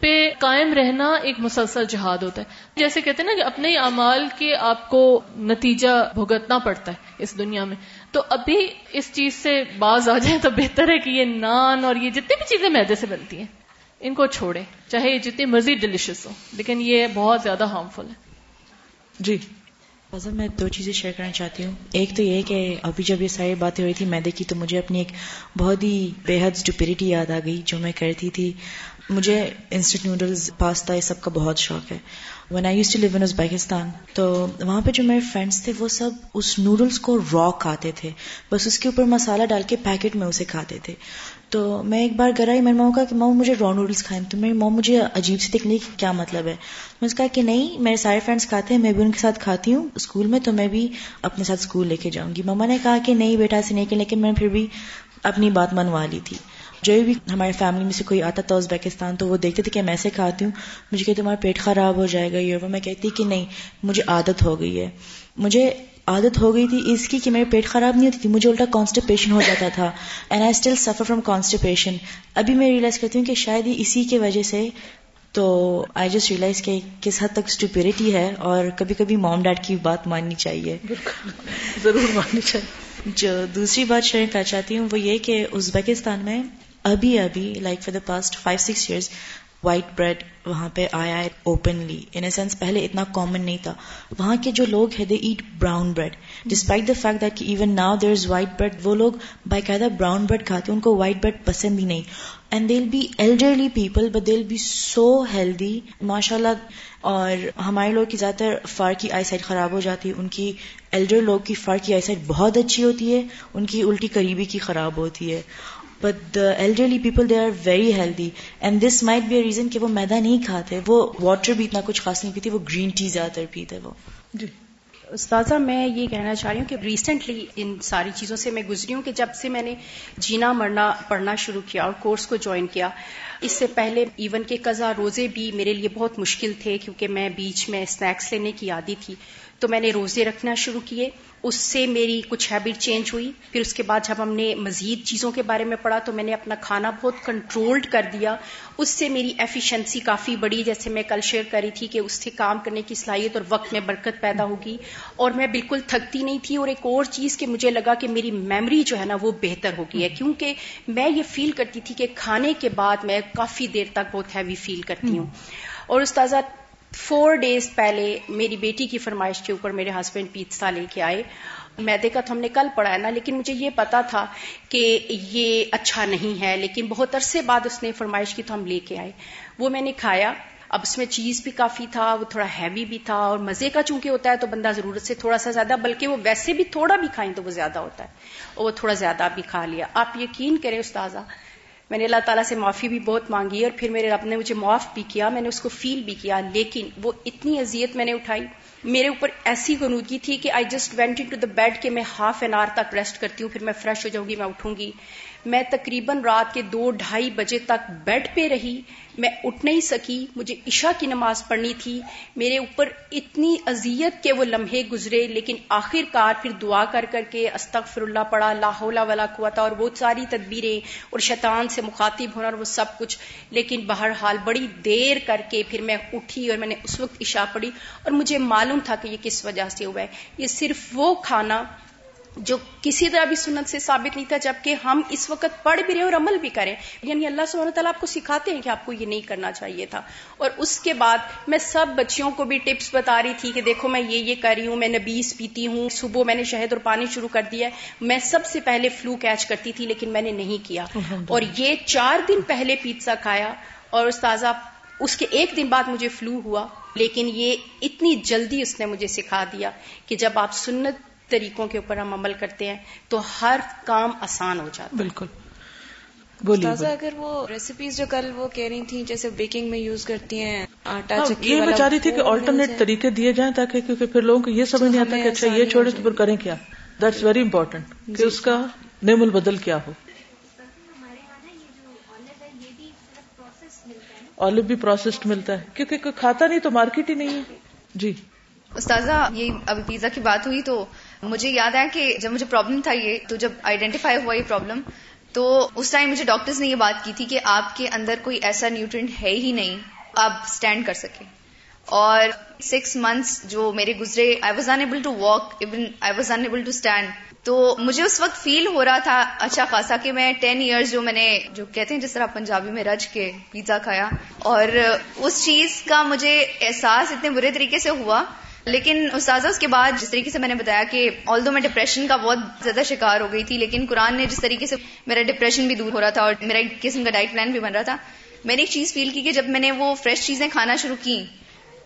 پہ قائم رہنا ایک مسلسل جہاد ہوتا ہے۔ جیسے کہتے ہیں نا کہ اپنے اعمال کے آپ کو نتیجہ بھگتنا پڑتا ہے اس دنیا میں۔ تو ابھی اس چیز سے باز آ جائیں تو بہتر ہے کہ یہ نان اور یہ جتنی بھی چیزیں میدے سے بنتی ہیں، ان کو چھوڑیں، چاہے یہ جتنی مرضی ڈیلیشس ہو، لیکن یہ بہت زیادہ ہارمفل ہے۔ جی۔ فضل میں دو چیزیں شیئر کرنا چاہتی ہوں۔ ایک تو یہ کہ ابھی جب یہ ساری باتیں ہوئی تھی میدے کی تو مجھے اپنی ایک بہت ہی بے حد اسٹوپیریٹی یاد آ گئی جو میں کرتی تھی۔ مجھے انسٹنٹ نوڈلز پاستا یہ سب کا بہت شوق ہے۔ When I use to live in Uzbekistan تو وہاں پہ جو میرے فرینڈس تھے، وہ سب اس نوڈلس کو را کھاتے تھے۔ بس اس کے اوپر مسالہ ڈال کے پیکٹ میں اسے کھاتے تھے۔ تو میں ایک بار گھر آئی میری ماں کہا کہ ماں مجھے را نوڈلس کھائیں۔ تو میری ماں مجھے عجیب سی دیکھنے کی کیا مطلب ہے؟ میں نے کہا کہ نہیں، میرے سارے فرینڈس کھاتے ہیں، میں بھی ان کے ساتھ کھاتی ہوں اسکول میں، تو میں بھی اپنے ساتھ اسکول لے کے جاؤں گی۔ ماما نے کہا کہ نہیں بیٹا، ایسے نہیں کہ، لیکن میں پھر بھی اپنی بات منوا لی تھی۔ جو بھی ہمارے فیملی میں سے کوئی آتا تھا ازبیکستان، تو وہ دیکھتے تھے کہ میں ایسے کھاتی ہوں، مجھے کہ تمہارا پیٹ خراب ہو جائے گا، یہ وہ۔ میں کہتی کہ نہیں، مجھے عادت ہو گئی ہے۔ مجھے عادت ہو گئی تھی اس کی کہ میرے پیٹ خراب نہیں ہوتی تھی مجھے الٹا کانسٹیپیشن ہو جاتا تھا۔ And I still suffer from constipation ابھی میں ریئلائز کرتی ہوں کہ شاید ہی اسی کی وجہ سے تو آئی جسٹ ریئلائز کہ کس حد تک اسٹوپیرٹی ہے اور کبھی کبھی موم ڈیڈ کی بات ماننی چاہیے۔ ضرور ماننی چاہیے۔ جو دوسری بات شیئر کرنا چاہتی ہوں وہ یہ کہ ازبیکستان میں ابھی ابھی like for the past five six years white bread وہاں پہ آیا ہے اوپنلی ان اے سینس پہلے اتنا کامن نہیں تھا. وہاں کے جو لوگ ہیں they eat brown bread despite the fact that even now there is white bread وہ لوگ باقاعدہ براؤن بریڈ کھاتے ہیں، ان کو وائٹ بریڈ پسند ہی نہیں. And they'll be elderly people but they'll be so healthy ماشاء اللہ اور ہمارے لوگ کی زیادہ تر فار کی آئی سائڈ خراب ہو جاتی ہے. ان کی ایلڈر لوگ کی فار کی آئی سائڈ بہت اچھی ہوتی ہے. ان کی الٹی قریبی کی خراب ہوتی ہے. But the elderly people they are very healthy and this might be a reason کہ وہ میدا نہیں کھاتے. وہ واٹر بھی اتنا کچھ خاص نہیں پیتے وہ گرین ٹی زیادہ تر پیتے وہ. جی. استاذہ، میں یہ کہنا چاہ رہی ہوں کہ ریسنٹلی ان ساری چیزوں سے میں گزری ہوں کہ جب سے میں نے جینا، مرنا، پڑھنا شروع کیا اور کورس کو جوائن کیا، اس سے پہلے ایون کے قزا روزے بھی میرے لیے بہت مشکل تھے کیونکہ میں بیچ میں اسنیکس لینے کی عادی تھی۔ تو میں نے روزے رکھنا شروع کیے، اس سے میری کچھ ہیبٹ چینج ہوئی۔ پھر اس کے بعد جب ہم نے مزید چیزوں کے بارے میں پڑھا تو میں نے اپنا کھانا بہت کنٹرولڈ کر دیا۔ اس سے میری ایفیشنسی کافی بڑی جیسے میں کل شیئر کری تھی کہ اس سے کام کرنے کی صلاحیت اور وقت میں برکت پیدا ہوگی۔ اور میں بالکل تھکتی نہیں تھی، اور ایک اور چیز کہ مجھے لگا کہ میری میموری جو ہے نا وہ بہتر ہوگی ہے۔ کیونکہ میں یہ فیل کرتی تھی کہ کھانے کے بعد میں کافی دیر تک بہت ہیوی فیل کرتی ہوں۔ اور استاذہ فور ڈیز پہلے میری بیٹی کی فرمائش کے اوپر میرے ہسبینڈ پیتسا لے کے آئے۔ میدے کا تو ہم نے کل پڑھا ہے نا، لیکن مجھے یہ پتا تھا کہ یہ اچھا نہیں ہے، لیکن بہت عرصے بعد اس نے فرمائش کی تو ہم لے کے آئے۔ وہ میں نے کھایا۔ اب اس میں چیز بھی کافی تھا، وہ تھوڑا ہیوی بھی تھا اور مزے کا چونکہ ہوتا ہے تو بندہ ضرورت سے تھوڑا سا زیادہ، بلکہ وہ ویسے بھی تھوڑا بھی کھائیں تو وہ زیادہ ہوتا ہے۔ اور وہ تھوڑا زیادہ بھی کھا لیا۔ آپ یقین کریں استاذہ میں نے اللہ تعالیٰ سے معافی بھی بہت مانگی اور پھر میرے رب نے مجھے معاف بھی کیا، میں نے اس کو فیل بھی کیا، لیکن وہ اتنی اذیت میں نے اٹھائی۔ میرے اوپر ایسی غنودگی تھی کہ I just went into the bed کہ میں ہاف این آور تک ریسٹ کرتی ہوں، پھر میں فریش ہو جاؤں گی، میں اٹھوں گی۔ میں تقریباً رات کے دو ڈھائی بجے تک بیڈ پہ رہی۔ میں اٹھ نہیں سکی۔ مجھے عشاء کی نماز پڑھنی تھی۔ میرے اوپر اتنی اذیت کے وہ لمحے گزرے، لیکن آخر کار پھر دعا کر کر کے استغفر اللہ پڑا لاہولہ والا کوا تھا اور وہ ساری تدبیریں اور شیطان سے مخاطب ہونا اور وہ سب کچھ۔ لیکن بہرحال بڑی دیر کر کے پھر میں اٹھی اور میں نے اس وقت عشاء پڑھی۔ اور مجھے معلوم تھا کہ یہ کس وجہ سے ہوا ہے۔ یہ صرف وہ کھانا جو کسی طرح بھی سنت سے ثابت نہیں تھا، جبکہ ہم اس وقت پڑھ بھی رہے اور عمل بھی کریں۔ یعنی اللہ سبحانہ تعالیٰ آپ کو سکھاتے ہیں کہ آپ کو یہ نہیں کرنا چاہیے تھا۔ اور اس کے بعد میں سب بچیوں کو بھی ٹپس بتا رہی تھی کہ دیکھو میں یہ یہ کر رہی ہوں، میں نبیس پیتی ہوں، صبح میں نے شہد اور پانی شروع کر دیا ہے۔ میں سب سے پہلے فلو کیچ کرتی تھی، لیکن میں نے نہیں کیا۔ اور یہ چار دن پہلے پیزا کھایا اور استاذہ، اس کے ایک دن بعد مجھے فلو ہوا۔ لیکن یہ اتنی جلدی اس نے مجھے سکھا دیا کہ جب آپ سنت طریقوں کے اوپر ہم عمل کرتے ہیں تو ہر کام آسان ہو جاتا بالکل۔ بولیے اگر وہ ریسیپیز جو کل وہ کہہ رہی تھیں جیسے بیکنگ میں یوز کرتی ہیں آٹا ہاں، چکی یہ میں چاہ رہی تھی کہ آلٹرنیٹ طریقے دیے جائیں تاکہ کیونکہ پھر لوگوں کو یہ سمجھ نہیں آتا کہ اچھا یہ چھوڑے تو پھر کریں کیا؟ دیٹس ویری امپورٹینٹ کہ جی۔ اس کا نیم البدل کیا ہو۔ آلو بھی پروسیسڈ ملتا ہے۔ کیونکہ کوئی کھاتا نہیں تو مارکیٹ ہی نہیں ہے۔ جی۔ استاذہ یہ ابھی پیزا کی بات ہوئی تو مجھے یاد ہے کہ جب مجھے پرابلم تھا یہ، تو جب آئیڈینٹیفائی ہوا یہ پرابلم تو اس ٹائم مجھے ڈاکٹرز نے یہ بات کی تھی کہ آپ کے اندر کوئی ایسا نیوٹرینٹ ہے ہی نہیں، آپ اسٹینڈ کر سکیں۔ اور سکس منتھس جو میرے گزرے I was unable to walk even I was unable to stand تو مجھے اس وقت فیل ہو رہا تھا اچھا خاصا کہ میں ٹین ایئرز جو میں نے، جو کہتے ہیں جس طرح پنجابی میں رج کے پیزا کھایا۔ اور اس چیز کا مجھے احساس اتنے برے طریقے سے ہوا لیکن استاذہ اس کے بعد جس طریقے سے میں نے بتایا کہ آل دو میں ڈپریشن کا بہت زیادہ شکار ہو گئی تھی لیکن قرآن نے جس طریقے سے میرا ڈپریشن بھی دور ہو رہا تھا اور میرا ایک قسم کا ڈائٹ پلان بھی بن رہا تھا میں نے ایک چیز فیل کی کہ جب میں نے وہ فریش چیزیں کھانا شروع کی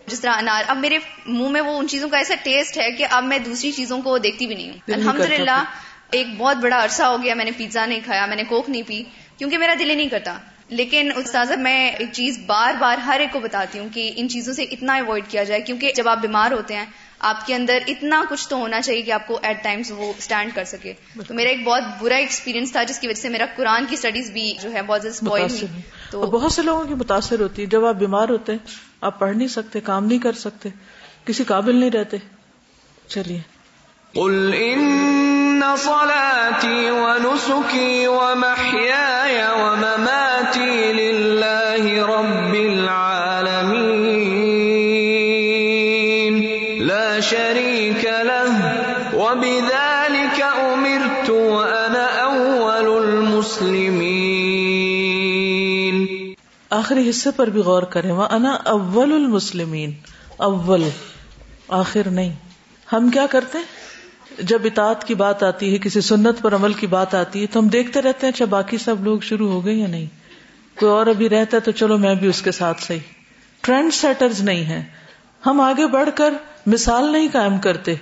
جس طرح انار اب میرے منہ میں وہ ان چیزوں کا ایسا ٹیسٹ ہے کہ اب میں دوسری چیزوں کو دیکھتی بھی نہیں ہوں۔ الحمد للہ ایک بہت بڑا عرصہ ہو گیا میں نے پیزا نہیں کھایا میں نے کوک نہیں پی کیونکہ میرا دل ہی نہیں کرتا۔ لیکن استاذہ میں ایک چیز بار بار ہر ایک کو بتاتی ہوں کہ ان چیزوں سے اتنا اوائڈ کیا جائے کیونکہ جب آپ بیمار ہوتے ہیں آپ کے اندر اتنا کچھ تو ہونا چاہیے کہ آپ کو ایٹ ٹائمز وہ اسٹینڈ کر سکے۔ تو میرا ایک بہت برا ایکسپیرینس تھا جس کی وجہ سے میرا قرآن کی اسٹڈیز بھی جو ہے بہت زیادہ ہوئی تو بہت سے لوگوں کی متاثر ہوتی ہے۔ جب آپ بیمار ہوتے ہیں آپ پڑھ نہیں سکتے کام نہیں کر سکتے کسی قابل نہیں رہتے۔ چلیے۔ قل ان صلاتي ونسكي ومحياي ومماتي لله رب العالمين. لا شريك له. وبذلك امرت وانا اول المسلمين. آخری حصے پر بھی غور کریں. وہ انا اول المسلمین اول آخر نہیں. ہم کیا کرتے ہیں؟ جب اطاعت کی بات آتی ہے، کسی سنت پر عمل کی بات آتی ہے، تو ہم دیکھتے رہتے ہیں اچھا باقی سب لوگ شروع ہو گئے یا نہیں؟ کوئی اور ابھی رہتا ہے تو چلو میں بھی اس کے ساتھ صحیح۔ ٹرینڈ سیٹرز نہیں ہیں۔ ہم آگے بڑھ کر مثال نہیں قائم کرتے۔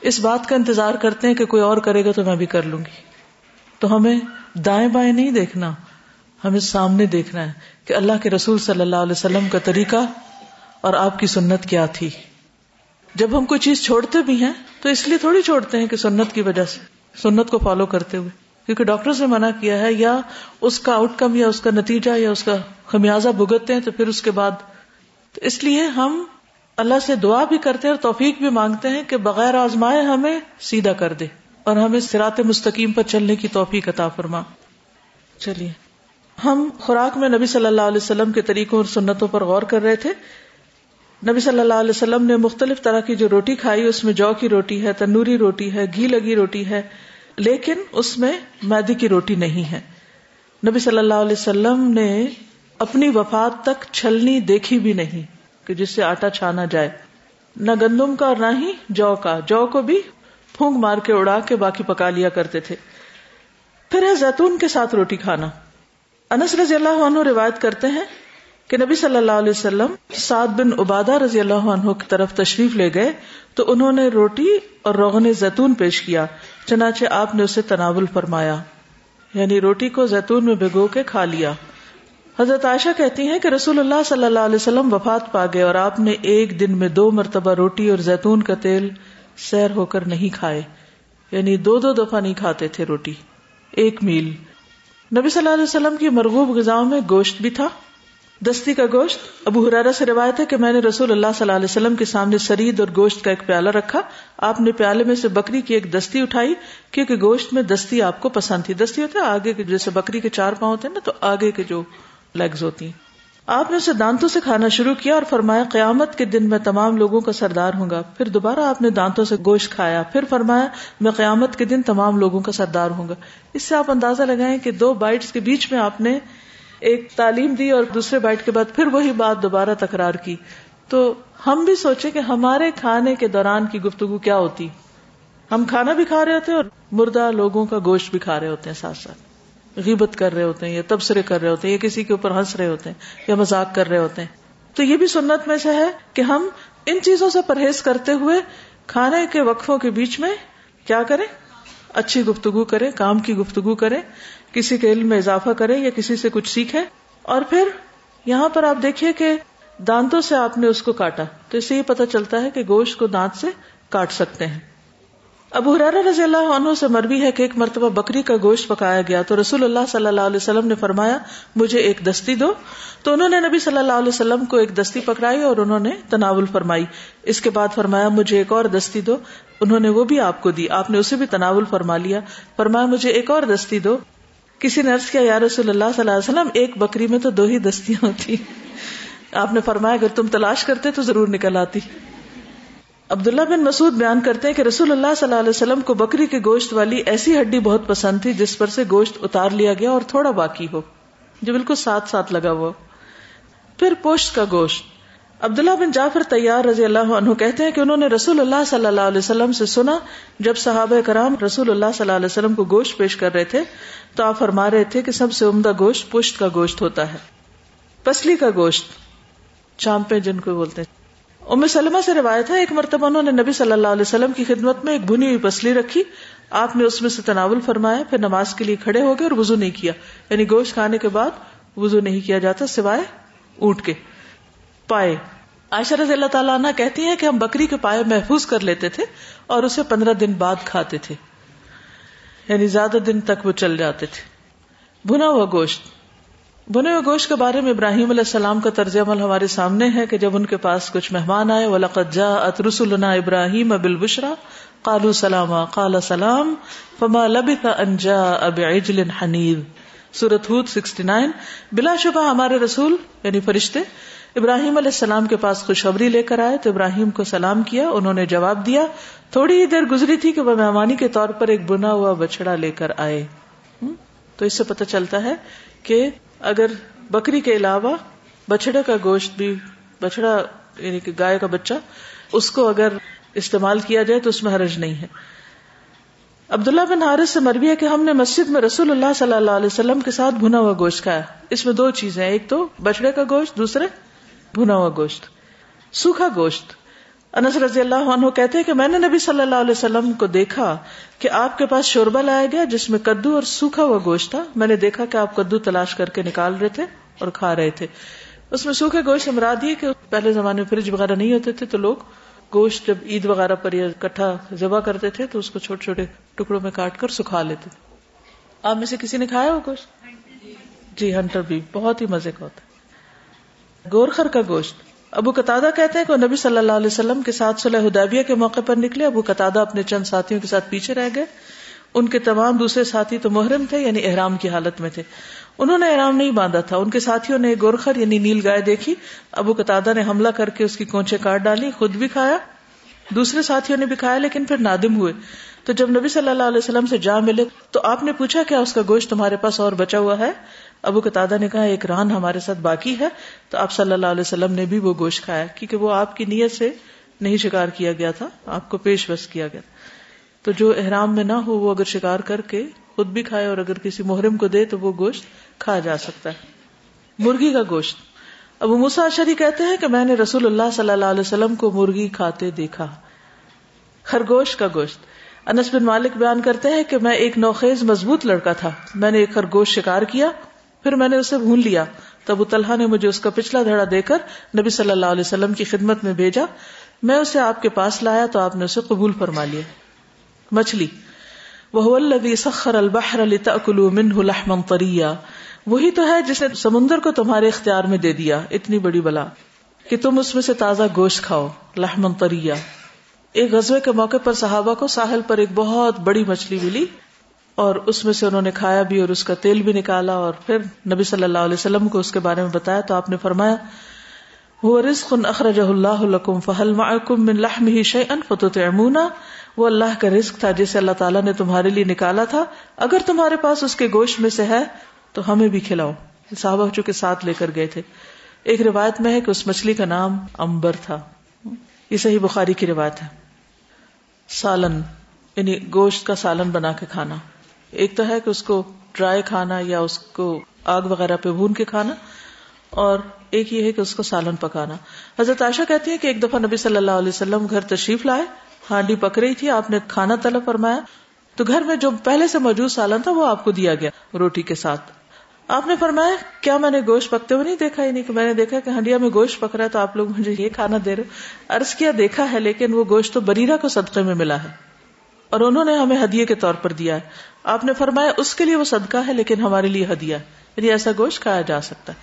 اس بات کا انتظار کرتے ہیں کہ کوئی اور کرے گا تو میں بھی کر لوں گی۔ تو ہمیں دائیں بائیں نہیں دیکھنا، ہمیں سامنے دیکھنا ہے کہ اللہ کے رسول صلی اللہ علیہ وسلم کا طریقہ اور آپ کی سنت کیا تھی۔ جب ہم کوئی چیز چھوڑتے بھی ہیں تو اس لیے تھوڑی چھوڑتے ہیں کہ سنت کی وجہ سے، سنت کو فالو کرتے ہوئے۔ کیونکہ ڈاکٹر نے منع کیا ہے، یا اس کا آؤٹ کم یا اس کا نتیجہ، یا اس کا خمیازہ بھگتتے ہیں تو پھر اس کے بعد۔ تو اس لیے ہم اللہ سے دعا بھی کرتے ہیں اور توفیق بھی مانگتے ہیں کہ بغیر آزمائے ہمیں سیدھا کر دے اور ہمیں سرات مستقیم پر چلنے کی توفیق عطا فرما۔ چلیے۔ ہم خوراک میں نبی صلی اللہ علیہ وسلم کے طریقوں اور سنتوں پر غور کر رہے تھے۔ نبی صلی اللہ علیہ وسلم نے مختلف طرح کی جو روٹی کھائی، اس میں جو کی روٹی ہے تندوری روٹی ہے، گھی لگی روٹی ہے، لیکن اس میں میدی کی روٹی نہیں ہے۔ نبی صلی اللہ علیہ وسلم نے اپنی وفات تک چھلنی دیکھی بھی نہیں کہ جس سے آٹا چھانا جائے۔ نہ گندم کا اور نہ ہی جو کا۔ جو کو بھی پھونک مار کے اڑا کے باقی پکا لیا کرتے تھے۔ پھر ہے زیتون کے ساتھ روٹی کھانا۔ انس رضی اللہ عنہ روایت کرتے ہیں کہ نبی صلی اللہ علیہ وسلم سعد بن عبادہ رضی اللہ عنہ کی طرف تشریف لے گئے تو انہوں نے روٹی اور روغن زیتون پیش کیا، چنانچہ آپ نے اسے تناول فرمایا۔ یعنی روٹی کو زیتون میں بھگو کے کھا لیا۔ حضرت عائشہ کہتی ہیں کہ رسول اللہ صلی اللہ علیہ وسلم وفات پا گئے اور آپ نے ایک دن میں دو مرتبہ روٹی اور زیتون کا تیل سیر ہو کر نہیں کھائے۔ یعنی دو دو دفعہ نہیں کھاتے تھے روٹی۔ ایک میل۔ نبی صلی اللہ علیہ وسلم کی مرغوب غذاؤں میں گوشت بھی تھا۔ دستی کا گوشت۔ ابو حرارہ سے روایت ہے کہ میں نے رسول اللہ صلی اللہ علیہ وسلم کے سامنے سرید اور گوشت کا ایک پیالہ رکھا۔ آپ نے پیالے میں سے بکری کی ایک دستی اٹھائی، کیونکہ گوشت میں دستی آپ کو پسند تھی۔ دستی ہوتا ہے آگے کے جیسے بکری کے چار پاؤں ہوتے ہیں نا، تو آگے کے جو لیگز ہوتی ہیں۔ آپ نے اسے دانتوں سے کھانا شروع کیا اور فرمایا، قیامت کے دن میں تمام لوگوں کا سردار ہوں گا۔ پھر دوبارہ آپ نے دانتوں سے گوشت کھایا۔ پھر فرمایا، میں قیامت کے دن تمام لوگوں کا سردار ہوں گا۔ اس سے آپ اندازہ لگائیں کہ دو بائٹس کے بیچ میں آپ نے ایک تعلیم دی اور دوسرے بائٹ کے بعد پھر وہی بات دوبارہ تکرار کی۔ تو ہم بھی سوچیں کہ ہمارے کھانے کے دوران کی گفتگو کیا ہوتی؟ ہم کھانا بھی کھا رہے ہوتے ہیں اور مردہ لوگوں کا گوشت بھی کھا رہے ہوتے ہیں ساتھ ساتھ۔ غیبت کر رہے ہوتے ہیں یا تبصرے کر رہے ہوتے ہیں یا کسی کے اوپر ہنس رہے ہوتے ہیں یا مزاق کر رہے ہوتے ہیں۔ تو یہ بھی سنت میں سے ہے کہ ہم ان چیزوں سے پرہیز کرتے ہوئے کھانے کے وقفوں کے بیچ میں کیا کریں؟ اچھی گفتگو کریں، کام کی گفتگو کریں۔ کسی کے علم میں اضافہ کریں یا کسی سے کچھ سیکھیں اور پھر یہاں پر آپ دیکھیے کہ دانتوں سے آپ نے اس کو کاٹا تو اس سے یہ پتا چلتا ہے کہ گوشت کو دانت سے کاٹ سکتے ہیں۔ ابو حرار رضی اللہ عنہ سے مربی ہے کہ ایک مرتبہ بکری کا گوشت پکایا گیا تو رسول اللہ صلی اللہ علیہ وسلم نے فرمایا، مجھے ایک دستی دو۔ تو انہوں نے نبی صلی اللہ علیہ وسلم کو ایک دستی پکڑائی اور انہوں نے تناول فرمائی۔ اس کے بعد فرمایا، مجھے ایک اور دستی دو۔ انہوں نے وہ بھی آپ کو دی۔ آپ نے اسے بھی تناول فرما لیا۔ فرمایا، مجھے ایک اور دستی دو۔ کسی نے عرض کیا، یا رسول اللہ صلی اللہ علیہ وسلم، ایک بکری میں تو دو ہی دستیاں ہوتی۔ آپ نے فرمایا، اگر تم تلاش کرتے تو ضرور نکل آتی۔ عبداللہ بن مسعود بیان کرتے ہیں کہ رسول اللہ صلی اللہ علیہ وسلم کو بکری کے گوشت والی ایسی ہڈی بہت پسند تھی جس پر سے گوشت اتار لیا گیا اور تھوڑا باقی ہو، جو بالکل ساتھ ساتھ لگا ہوا پھر پوشت کا گوشت۔ عبداللہ بن جعفر تیار رضی اللہ عنہ کہتے ہیں کہ انہوں نے رسول اللہ صلی اللہ علیہ وسلم سے سنا جب صحابہ کرام رسول اللہ صلی اللہ علیہ وسلم کو گوشت پیش کر رہے تھے تو آپ فرما رہے تھے کہ سب سے عمدہ گوشت پشت کا گوشت ہوتا ہے، پسلی کا گوشت چامپے جن کو بولتے ہیں۔ ام سلمہ سے روایت ہے، ایک مرتبہ انہوں نے نبی صلی اللہ علیہ وسلم کی خدمت میں ایک بھنی ہوئی پسلی رکھی، آپ نے اس میں سے تناول فرمایا، پھر نماز کے لیے کھڑے ہو گئے اور وضو نہیں کیا یعنی گوشت کھانے کے بعد وضو نہیں کیا جاتا سوائے اونٹ کے۔ پائے۔ عائشہ رضی اللہ تعالیٰ عنہ کہتی ہیں کہ ہم بکری کے پائے محفوظ کر لیتے تھے اور اسے پندرہ دن بعد کھاتے تھے۔ یعنی زیادہ دن تک وہ چل جاتے تھے۔ بنا ہوا گوشت۔ بنے ہوئے گوشت کے بارے میں ابراہیم علیہ السلام کا طرز عمل ہمارے سامنے ہے کہ جب ان کے پاس کچھ مہمان آئے ولاقت جا اترس ابراہیم اب البشرا کالو سلام کالا سلام۔ فما لبث ان جا اب عجل حنیب سورت ہود سکسٹی نائن۔ بلا شبہ ہمارے رسول یعنی فرشتے ابراہیم علیہ السلام کے پاس خوشخبری لے کر آئے تو ابراہیم کو سلام کیا، انہوں نے جواب دیا، تھوڑی ہی دیر گزری تھی کہ وہ مہمانی کے طور پر ایک بنا ہوا بچڑا لے کر آئے۔ تو اس سے پتہ چلتا ہے کہ اگر بکری کے علاوہ بچڑے کا گوشت بھی بچڑا یعنی کہ گائے کا بچہ، اس کو اگر استعمال کیا جائے تو اس میں حرج نہیں ہے۔ عبداللہ بن حارث سے مربی ہے کہ ہم نے مسجد میں رسول اللہ صلی اللہ علیہ وسلم کے ساتھ بھنا ہوا گوشت کھایا۔ اس میں دو چیزیں ایک تو بچڑے کا گوشت، دوسرے بھنا ہوا گوشت، سوکھا گوشت۔ انس رضی اللہ عنہ کہتے ہیں کہ میں نے نبی صلی اللہ علیہ وسلم کو دیکھا کہ آپ کے پاس شوربہ لایا گیا جس میں کدو اور سوکھا ہوا گوشت تھا۔ میں نے دیکھا کہ آپ کدو تلاش کر کے نکال رہے تھے اور کھا رہے تھے۔ اس میں سوکھے گوشت مراد یہ کہ پہلے زمانے میں فریج وغیرہ نہیں ہوتے تھے تو لوگ گوشت جب عید وغیرہ پر یا کٹھا ذبح کرتے تھے تو اس کو چھوٹے چھوٹے ٹکڑوں میں کاٹ کر سکھا لیتے تھے۔ آپ میں سے کسی نے کھایا ہو گوشت؟ جی ہنٹر بھی، بہت ہی مزے کا ہوتا ہے۔ گورخر کا گوشت۔ ابو قطع کہتے ہیں کہ نبی صلی اللہ علیہ وسلم کے ساتھ صلی حدیبیہ کے موقع پر نکلے۔ ابو قطع اپنے چند ساتھیوں کے ساتھ پیچھے رہ گئے۔ ان کے تمام دوسرے ساتھی تو محرم تھے یعنی احرام کی حالت میں تھے۔ انہوں نے احرام نہیں باندھا تھا۔ ان کے ساتھیوں نے گورخر یعنی نیل گائے دیکھی۔ ابو قطع نے حملہ کر کے اس کی کونچے کاٹ ڈالی، خود بھی کھایا۔ دوسرے ساتھیوں نے بھی کھایا، لیکن پھر نادم ہوئے۔ تو جب نبی صلی اللہ علیہ وسلم سے جا ملے تو آپ نے پوچھا کیا اس کا گوشت تمہارے پاس اور بچا ہوا ہے؟ ابو قطع نے کہا، ایک ران ہمارے ساتھ باقی ہے۔ تو آپ صلی اللہ علیہ وسلم نے بھی وہ گوشت کھایا، کیونکہ وہ آپ کی نیت سے نہیں شکار کیا گیا تھا، آپ کو پیش بس کیا گیا۔ تو جو احرام میں نہ ہو، وہ اگر شکار کر کے خود بھی کھائے اور اگر کسی محرم کو دے، تو وہ گوشت کھایا جا سکتا ہے۔ مرغی کا گوشت۔ ابو موسا شری کہتے ہیں کہ میں نے رسول اللہ صلی اللہ علیہ وسلم کو مرغی کھاتے دیکھا۔ خرگوش کا گوشت۔ انس بن مالک بیان کرتے ہیں کہ میں ایک نوخیز مضبوط لڑکا تھا۔ میں نے ایک خرگوش شکار کیا پھر میں نے اسے بھون لیا۔ تو ابو طلحہ نے مجھے اس کا پچھلا دھڑا دے کر نبی صلی اللہ علیہ وسلم کی خدمت میں بھیجا۔ میں اسے آپ کے پاس لایا تو آپ نے اسے قبول فرما لیا۔ مچھلی۔ وہ الذي سخر البحر منه لحما طريا۔ وہی تو ہے جس نے سمندر کو تمہارے اختیار میں دے دیا۔ اتنی بڑی بلا۔ کہ تم اس میں سے تازہ گوشت کھاؤ۔ لحمن طریا ایک غزوے کے موقع پر صحابہ کو ساحل پر ایک بہت بڑی مچھلی ملی۔ اور اس میں سے انہوں نے کھایا بھی اور اس کا تیل بھی نکالا اور پھر نبی صلی اللہ علیہ وسلم کو اس کے بارے میں بتایا تو آپ نے فرمایا وہ رزق اخرجہ اللہ لکم فہل معکم من لحمہ شیئا فتطعمونا؟ وہ اللہ کا رزق تھا جسے اللہ تعالیٰ نے تمہارے لیے نکالا تھا۔ اگر تمہارے پاس اس کے گوشت میں سے ہے تو ہمیں بھی کھلاؤ۔ صحابہ چونکہ ساتھ لے کر گئے تھے۔ ایک روایت میں ہے کہ اس مچھلی کا نام امبر تھا۔ یہ صحیح بخاری کی روایت ہے۔ سالن یعنی گوشت کا سالن بنا کے کھانا۔ ایک تو ہے کہ اس کو ڈرائی کھانا یا اس کو آگ وغیرہ پہ بھون کے کھانا، اور ایک یہ ہے کہ اس کو سالن پکانا۔ حضرت عائشہ کہتی ہے کہ ایک دفعہ نبی صلی اللہ علیہ وسلم گھر تشریف لائے، ہانڈی پک رہی تھی، آپ نے کھانا طلب فرمایا۔ تو گھر میں جو پہلے سے موجود سالن تھا، وہ آپ کو دیا گیا روٹی کے ساتھ۔ آپ نے فرمایا، کیا میں نے گوشت پکتے ہوئے نہیں دیکھا؟ ہی نہیں کہ میں نے دیکھا کہ ہنڈیا میں گوشت پک رہا ہے تو آپ لوگ مجھے یہ کھانا دے رہے ارض کیا دیکھا ہے، لیکن وہ گوشت تو بریرا کو صدقے میں ملا ہے۔ اور انہوں نے ہمیں ہدیے کے طور پر دیا ہے۔ آپ نے فرمایا، اس کے لیے وہ صدقہ ہے، لیکن ہمارے لیے ہدیہ یعنی ایسا گوشت کھایا جا سکتا ہے۔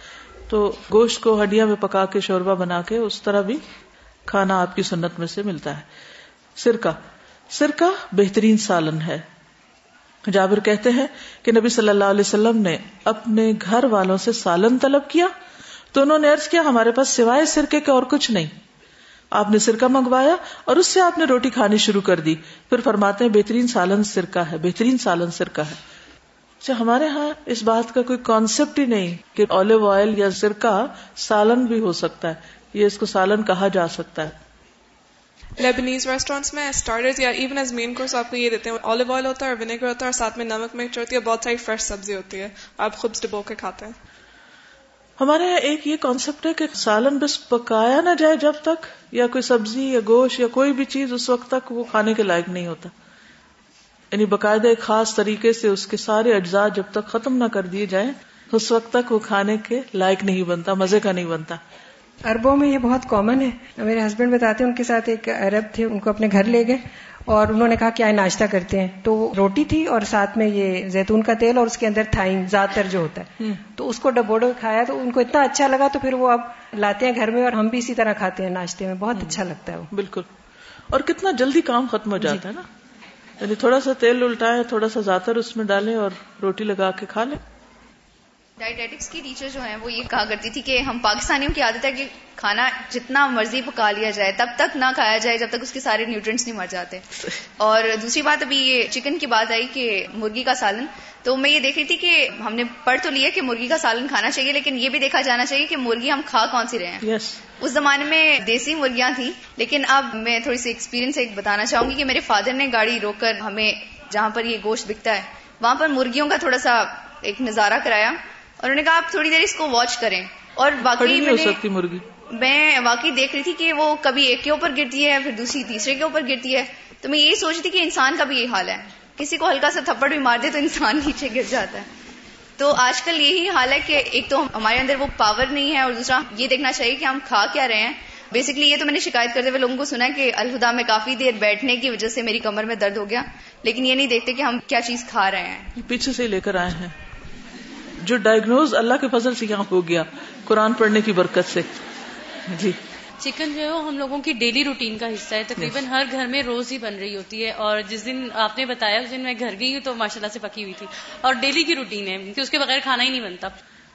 تو گوشت کو ہڈیا میں پکا کے شوربا بنا کے، اس طرح بھی کھانا آپ کی سنت میں سے ملتا ہے۔ سرکہ۔ سرکہ بہترین سالن ہے۔ جابر کہتے ہیں کہ نبی صلی اللہ علیہ وسلم نے اپنے گھر والوں سے سالن طلب کیا۔ تو انہوں نے ارض کیا، ہمارے پاس سوائے سرکے کے اور کچھ نہیں۔ آپ نے سرکہ منگوایا اور اس سے آپ نے روٹی کھانی شروع کر دی۔ پھر فرماتے ہیں، بہترین سالن سرکہ ہے، بہترین سالن سرکہ ہے۔ اچھا ہمارے ہاں اس بات کا کوئی کانسیپٹ ہی نہیں کہ آلو آئل یا سرکہ سالن بھی ہو سکتا ہے، یہ اس کو سالن کہا جا سکتا ہے۔ لیبنیز ریسٹورینٹس میں اسٹارٹر یا ایون ایز مین کورس آپ کو یہ دیتے ہیں آلو آئل ہوتا ہے اور ونیگر ہوتا ہے اور ساتھ میں نمک مرچ ہوتی ہے، بہت ساری فریش سبزی ہوتی ہے۔ آپ خود ڈبو کے کھاتے ہیں۔ ہمارے یہاں ایک یہ کانسیپٹ ہے کہ سالن بس پکایا نہ جائے جب تک، یا کوئی سبزی یا گوشت یا کوئی بھی چیز اس وقت تک وہ کھانے کے لائق نہیں ہوتا۔ یعنی باقاعدہ ایک خاص طریقے سے اس کے سارے اجزاء جب تک ختم نہ کر دیے جائیں، اس وقت تک وہ کھانے کے لائق نہیں بنتا، مزے کا نہیں بنتا۔ اربوں میں یہ بہت کامن ہے۔ میرے ہسبینڈ بتاتے ہیں، ان کے ساتھ ایک عرب تھے، ان کو اپنے گھر لے گئے۔ اور انہوں نے کہا کہ آئے ناشتہ کرتے ہیں۔ تو روٹی تھی اور ساتھ میں یہ زیتون کا تیل اور اس کے اندر تھائن زیادہ تر جو ہوتا ہے۔ تو اس کو ڈبوڈو کھایا تو ان کو اتنا اچھا لگا تو پھر وہ اب لاتے ہیں گھر میں اور ہم بھی اسی طرح کھاتے ہیں ناشتے میں۔ بہت اچھا لگتا ہے وہ۔ بالکل۔ اور کتنا جلدی کام ختم ہو جاتا ہے نا؟ یعنی تھوڑا سا تیل الٹائے تھوڑا سا زیادہ اس میں ڈالیں اور روٹی لگا کے کھا لیں۔ ڈائٹیٹکس کی ٹیچر جو ہیں وہ یہ کہا کرتی تھی کہ ہم پاکستانیوں کی عادت ہے کہ کھانا جتنا مرضی پکا لیا جائے تب تک نہ کھایا جائے جب تک اس کے سارے نیوٹرنٹس نہیں مر جاتے۔ اور دوسری بات ابھی یہ چکن کی بات آئی کہ مرغی کا سالن۔ تو میں یہ دیکھ رہی تھی کہ ہم نے پڑھ تو لیا کہ مرغی کا سالن کھانا چاہیے لیکن یہ بھی دیکھا جانا چاہیے کہ مرغی ہم کھا کون سی رہے ہیں۔ Yes. اس زمانے میں دیسی مرغیاں تھیں لیکن اب میں تھوڑی سی ایکسپیرینس ایک بتانا چاہوں گی کہ میرے فادر نے گاڑی روک کر ہمیں جہاں پر یہ گوشت بکتا ہے وہاں پر مرغیوں کا تھوڑا سا ایک نظارہ کرایا۔ اور انہوں نے کہا آپ تھوڑی دیر اس کو واچ کریں۔ اور باقی میں مرغی۔ میں واقعی دیکھ رہی تھی کہ وہ کبھی ایک کے اوپر گرتی ہے پھر دوسری تیسرے کے اوپر گرتی ہے۔ تو میں یہی سوچ رہی تھی کہ انسان کا بھی یہی حال ہے۔ کسی کو ہلکا سا تھپڑ بھی مار دے تو انسان نیچے گر جاتا ہے۔ تو آج کل یہی حال ہے کہ ایک تو ہمارے اندر وہ پاور نہیں ہے اور دوسرا یہ دیکھنا چاہیے کہ ہم کھا کیا رہے ہیں۔ بیسکلی یہ تو میں نے شکایت کرتے ہوئے لوگوں کو سنا کہ الہدا میں کافی دیر بیٹھنے کی وجہ سے میری کمر میں درد ہو گیا۔ لیکن یہ نہیں دیکھتے کہ ہم کیا چیز کھا رہے ہیں۔ پیچھے سے لے کر آئے ہیں۔ جو ڈائگنوز اللہ کے فضل سے یہاں ہو گیا قرآن پڑھنے کی برکت سے۔ جی۔ چکن جو ہے وہ ہم لوگوں کی ڈیلی روٹین کا حصہ ہے۔ تقریباً ہر گھر میں روز ہی بن رہی ہوتی ہے۔ اور جس دن آپ نے بتایا اس دن میں گھر گئی ہوں تو ماشاء اللہ سے پکی ہوئی تھی۔ اور ڈیلی کی روٹین ہے کہ اس کے بغیر کھانا ہی نہیں بنتا۔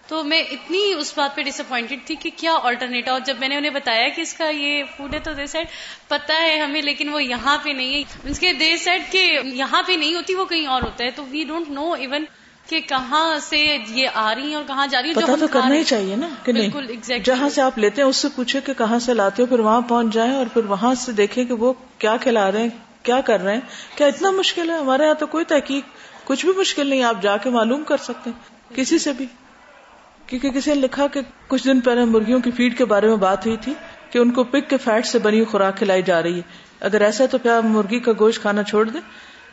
تو میں اتنی اس بات پہ ڈس اپوائنٹڈ تھی کہ کیا آلٹرنیٹ اور جب میں نے انہیں بتایا کہ اس کا یہ فوڈ ہے تو دے سیٹ پتا ہے ہمیں لیکن وہ یہاں پہ نہیں ہے۔ اس کے دے سیٹ کہ یہاں پہ نہیں ہوتی وہ کہیں اور ہوتا ہے۔ تو وی ڈونٹ نو ایون کہ کہاں سے یہ آ رہی ہیں اور کہاں جا رہی ہیں پتا تو کرنا ہی چاہیے نا کہ نہیں۔ جہاں سے آپ لیتے ہیں اس سے پوچھے کہ کہاں سے لاتے ہو پھر وہاں پہنچ جائیں اور پھر وہاں سے دیکھیں کہ وہ کیا کھلا رہے ہیں کیا کر رہے ہیں۔ کیا اتنا مشکل ہے؟ ہمارے یہاں تو کوئی تحقیق کچھ بھی مشکل نہیں آپ جا کے معلوم کر سکتے ہیں۔ کسی سے بھی۔ کیونکہ کسی نے لکھا کہ کچھ دن پہلے مرغیوں کی فیڈ کے بارے میں بات ہوئی تھی کہ ان کو پک کے فیٹ سے بنی خوراک کھلائی جا رہی ہے۔ اگر ایسا ہے تو کیا مرغی کا گوشت کھانا چھوڑ دیں۔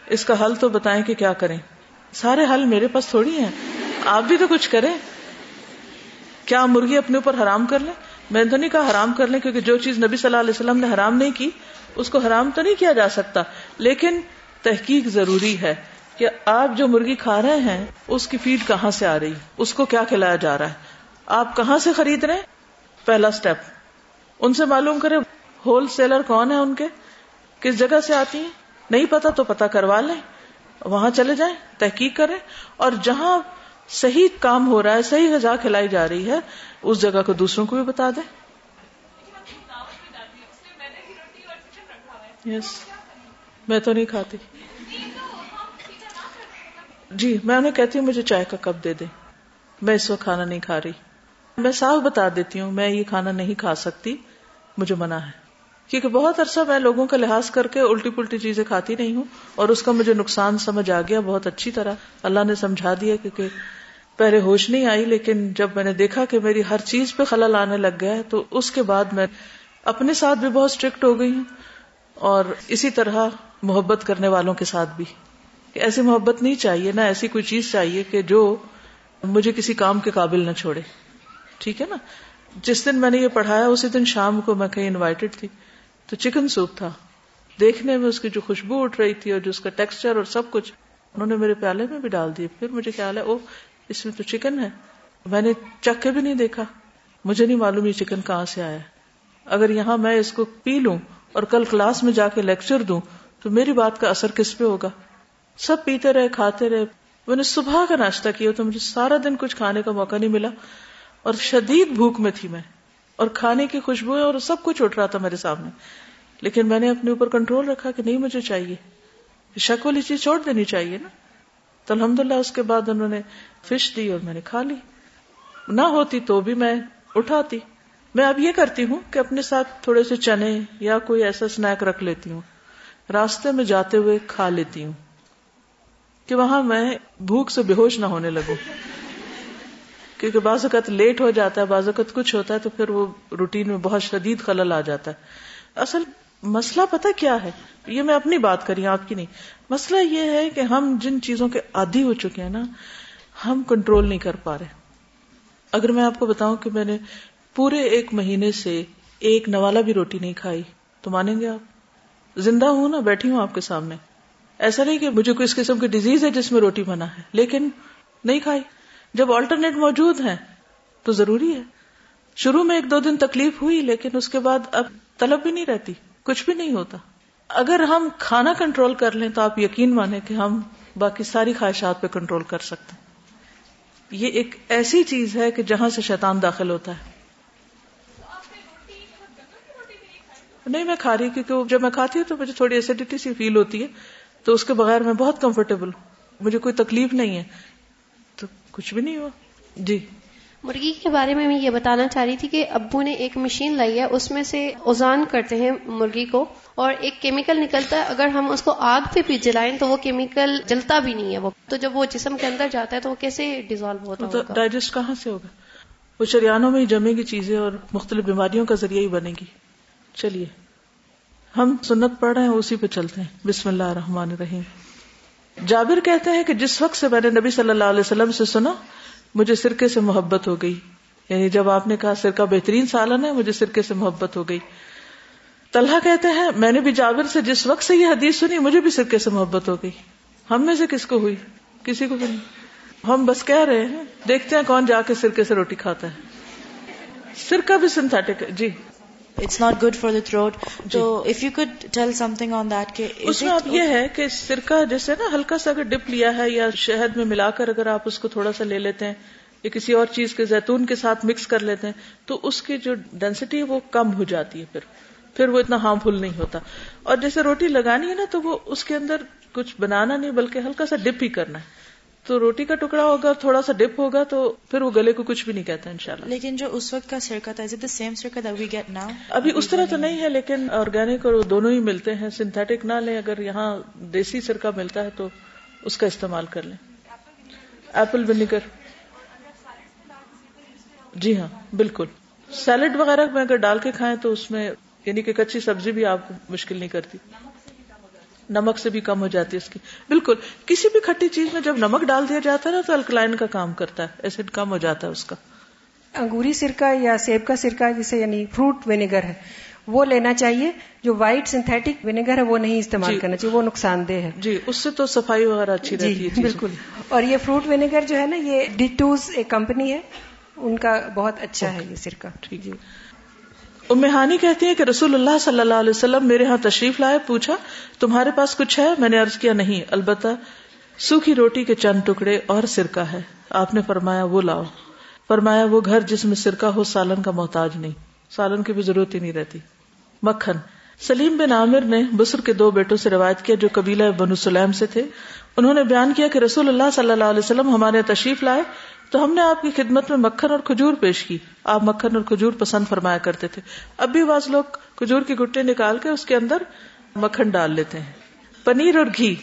اس کا حل تو بتائیں کہ کیا کریں۔ سارے حل میرے پاس تھوڑی ہیں۔ آپ بھی تو کچھ کریں۔ کیا مرغی اپنے اوپر حرام کر لیں؟ میں تو نہیں کہا حرام کر لیں، کیونکہ جو چیز نبی صلی اللہ علیہ وسلم نے حرام نہیں کی، اس کو حرام تو نہیں کیا جا سکتا۔ لیکن تحقیق ضروری ہے کہ آپ جو مرغی کھا رہے ہیں، اس کی فیڈ کہاں سے آ رہی؟ اس کو کیا کھلایا جا رہا ہے؟ آپ کہاں سے خرید رہے ہیں؟ پہلا اسٹیپ ان سے معلوم کرے ہول سیلر کون ہے ان کے؟ کس جگہ سے آتی ہیں؟ نہیں پتا تو پتا کروا لیں۔ وہاں چلے جائیں، تحقیق کریں، اور جہاں صحیح کام ہو رہا ہے، صحیح غذا کھلائی جا رہی ہے، اس جگہ کو دوسروں کو بھی بتا دیں۔ یس میں تو نہیں کھاتی۔ جی میں انہیں کہتی ہوں، مجھے چائے کا کپ دے دیں۔ میں اس وقت کھانا نہیں کھا رہی۔ میں صاف بتا دیتی ہوں، میں یہ کھانا نہیں کھا سکتی، مجھے منع ہے۔ کیونکہ بہت عرصہ میں لوگوں کا لحاظ کر کے الٹی پلٹی چیزیں کھاتی نہیں ہوں اور اس کا مجھے نقصان سمجھ آ گیا بہت اچھی طرح۔ اللہ نے سمجھا دیا کیونکہ پہلے ہوش نہیں آئی، لیکن جب میں نے دیکھا کہ میری ہر چیز پہ خلل آنے لگ گیا تو اس کے بعد میں اپنے ساتھ بھی بہت اسٹرکٹ ہو گئی ہوں اور اسی طرح محبت کرنے والوں کے ساتھ بھی۔ کہ ایسی محبت نہیں چاہیے، نہ ایسی کوئی چیز چاہیے کہ جو مجھے کسی کام کے قابل نہ چھوڑے۔ ٹھیک ہے نا؟ جس دن میں نے یہ پڑھایا، اسی دن شام کو میں کہیں انوائٹڈ تھی۔ تو چکن سوپ تھا۔ دیکھنے میں اس کی جو خوشبو اٹھ رہی تھی اور جو اس کا ٹیکسچر اور سب کچھ، انہوں نے میرے پیالے میں بھی ڈال دی پھر مجھے خیال ہے او اس میں تو چکن ہے۔ میں نے چکھ کے بھی نہیں دیکھا۔ مجھے نہیں معلوم یہ چکن کہاں سے آیا۔ اگر یہاں میں اس کو پی لوں اور کل کلاس میں جا کے لیکچر دوں، تو میری بات کا اثر کس پہ ہوگا؟ سب پیتے رہے، کھاتے رہے۔ میں نے صبح کا ناشتہ کیا تو مجھے سارا دن کچھ کھانے کا موقع نہیں ملا اور شدید بھوک میں تھی میں۔ اور کھانے کی خوشبو اور سب کچھ اٹھ رہا تھا میرے سامنے۔ لیکن میں نے اپنے اوپر کنٹرول رکھا کہ نہیں مجھے چاہیے۔ شک والی چیز چھوڑ دینی چاہیے نا۔ تو الحمد للہ اس کے بعد انہوں نے فش دی اور میں نے کھا لی۔ نہ ہوتی تو بھی میں اٹھاتی۔ میں اب یہ کرتی ہوں کہ اپنے ساتھ تھوڑے سے چنے یا کوئی ایسا اسنیک رکھ لیتی ہوں۔ راستے میں جاتے ہوئے کھا لیتی ہوں۔ کہ وہاں میں بھوک سے بے ہوش نہ ہونے لگوں۔ کیونکہ بعض اوقات لیٹ ہو جاتا ہے، بعض اوقات کچھ ہوتا ہے تو پھر وہ روٹین میں بہت شدید خلل آ جاتا ہے۔ اصل مسئلہ پتہ کیا ہے؟ یہ میں اپنی بات کری آپ کی نہیں۔ مسئلہ یہ ہے کہ ہم جن چیزوں کے عادی ہو چکے ہیں نا، ہم کنٹرول نہیں کر پا رہے۔ اگر میں آپ کو بتاؤں کہ میں نے پورے ایک مہینے سے ایک نوالا بھی روٹی نہیں کھائی، تو مانیں گے آپ؟ زندہ ہوں نا، بیٹھی ہوں آپ کے سامنے۔ ایسا نہیں کہ مجھے کوئی اس قسم کی ڈیزیز ہے جس میں روٹی بنا ہے، لیکن نہیں کھائی۔ جب آلٹرنیٹ موجود ہیں، تو ضروری ہے۔ شروع میں ایک دو دن تکلیف ہوئی، لیکن اس کے بعد اب طلب بھی نہیں رہتی، کچھ بھی نہیں ہوتا۔ اگر ہم کھانا کنٹرول کر لیں، تو آپ یقین مانیں کہ ہم باقی ساری خواہشات پہ کنٹرول کر سکتے ہیں۔ یہ ایک ایسی چیز ہے کہ جہاں سے شیطان داخل ہوتا ہے۔ نہیں، میں کھا رہی، کیونکہ جب میں کھاتی ہوں تو مجھے تھوڑی ایسیڈیٹی سی فیل ہوتی ہے، تو اس کے بغیر میں بہت کمفرٹیبل ہوں۔ مجھے کوئی تکلیف نہیں ہے۔ کچھ بھی نہیں ہوا۔ جی۔ مرغی کے بارے میں میں یہ بتانا چاہ رہی تھی کہ ابو نے ایک مشین لائی ہے اس میں سے اوزان کرتے ہیں مرغی کو اور ایک کیمیکل نکلتا ہے۔ اگر ہم اس کو آگ پہ بھی جلائیں تو وہ کیمیکل جلتا بھی نہیں ہے۔ وہ تو جب وہ جسم کے اندر جاتا ہے تو وہ کیسے ڈیزالو ہوتا ہے ڈائجسٹ کہاں سے ہوگا؟ وہ شریانوں میں ہی جمے گی چیزیں اور مختلف بیماریوں کا ذریعہ ہی بنے گی۔ چلیے۔ ہم سنت پڑھ رہے ہیں اسی پہ چلتے ہیں۔ بسم اللہ الرحمن الرحیم۔ جابر کہتے ہیں کہ جس وقت سے میں نے نبی صلی اللہ علیہ وسلم سے سنا، مجھے سرکے سے محبت ہو گئی۔ یعنی جب آپ نے کہا سرکہ بہترین سالن ہے، مجھے سرکے سے محبت ہو گئی۔ طلحہ کہتے ہیں، میں نے بھی جابر سے جس وقت سے یہ حدیث سنی، مجھے بھی سرکے سے محبت ہو گئی۔ ہم میں سے کس کو ہوئی؟ کسی کو بھی نہیں۔ ہم بس کہہ رہے ہیں، دیکھتے ہیں کون جا کے سرکے سے روٹی کھاتا ہے۔ سرکہ بھی synthetic G. It's not good for the throat تو if you could tell something on that اس میں اب یہ ہے کہ سرکہ جیسے نا ہلکا سا اگر ڈپ لیا ہے یا شہد میں ملا کر اگر آپ اس کو تھوڑا سا لے لیتے ہیں یا کسی اور چیز کے زیتون کے ساتھ مکس کر لیتے ہیں تو اس کی جو ڈینسٹی ہے وہ کم ہو جاتی ہے پھر۔ پھر وہ اتنا ہارمفل نہیں ہوتا۔ اور جیسے روٹی لگانی ہے نا تو وہ اس کے اندر کچھ بنانا نہیں بلکہ ہلکا سا ڈپ ہی کرنا ہے۔ تو روٹی کا ٹکڑا ہوگا تھوڑا سا ڈپ ہوگا تو پھر وہ گلے کو کچھ بھی نہیں کہتا ان شاء اللہ لیکن جو اس وقت کا سرکہ تھا سیم سرکہ وی گیٹ ناؤ ابھی اس طرح تو نہیں ہے لیکن آرگینک اور دونوں ہی ملتے ہیں۔ سنتھیٹک نہ لیں اگر یہاں دیسی سرکہ ملتا ہے تو اس کا استعمال کر لیں۔ ایپل ونیگر جی ہاں بالکل۔ سیلڈ وغیرہ میں اگر ڈال کے کھائیں تو اس میں یعنی کہ کچی سبزی بھی آپ مشکل نہیں کرتی۔ نمک سے بھی کم ہو جاتی ہے اس کی۔ بالکل کسی بھی کھٹی چیز میں جب نمک ڈال دیا جاتا ہے نا تو الکلائن کا کام کرتا ہے ایسڈ کم ہو جاتا ہے اس کا۔ انگوری سرکہ یا سیب کا سرکہ جسے یعنی فروٹ وینیگر ہے وہ لینا چاہیے۔ جو وائٹ سنتھیٹک ونیگر ہے وہ نہیں استعمال جی۔ کرنا چاہیے وہ نقصان دہ ہے۔ جی اس سے تو صفائی وغیرہ اچھی رہتی ہے جی بالکل۔ اور یہ فروٹ ونیگر جو ہے نا یہ ڈیٹوز ایک کمپنی ہے۔ ان کا بہت اچھا ہے یہ سرکہ۔ ٹھیک۔ ہے ام ہانی کہتی ہیں کہ رسول اللہ صلی اللہ علیہ وسلم میرے ہاں تشریف لائے، پوچھا، تمہارے پاس کچھ ہے؟ میں نے عرض کیا، نہیں، البتہ سوکھی روٹی کے چند ٹکڑے اور سرکہ ہے۔ آپ نے فرمایا، وہ لاؤ۔ فرمایا، وہ گھر جس میں سرکہ ہو، سالن کا محتاج نہیں۔ سالن کی بھی ضرورت ہی نہیں رہتی۔ مکھن۔ سلیم بن عامر نے بسر کے دو بیٹوں سے روایت کیا جو قبیلہ بنو سلیم سے تھے۔ انہوں نے بیان کیا کہ رسول اللہ صلی اللہ علیہ وسلم ہمارے ہاں تشریف لائے۔ تو ہم نے آپ کی خدمت میں مکھن اور کھجور پیش کی۔ آپ مکھن اور کھجور پسند فرمایا کرتے تھے۔ اب بھی بعض لوگ کھجور کی گٹے نکال کے اس کے اندر مکھن ڈال لیتے ہیں۔ پنیر اور گھی۔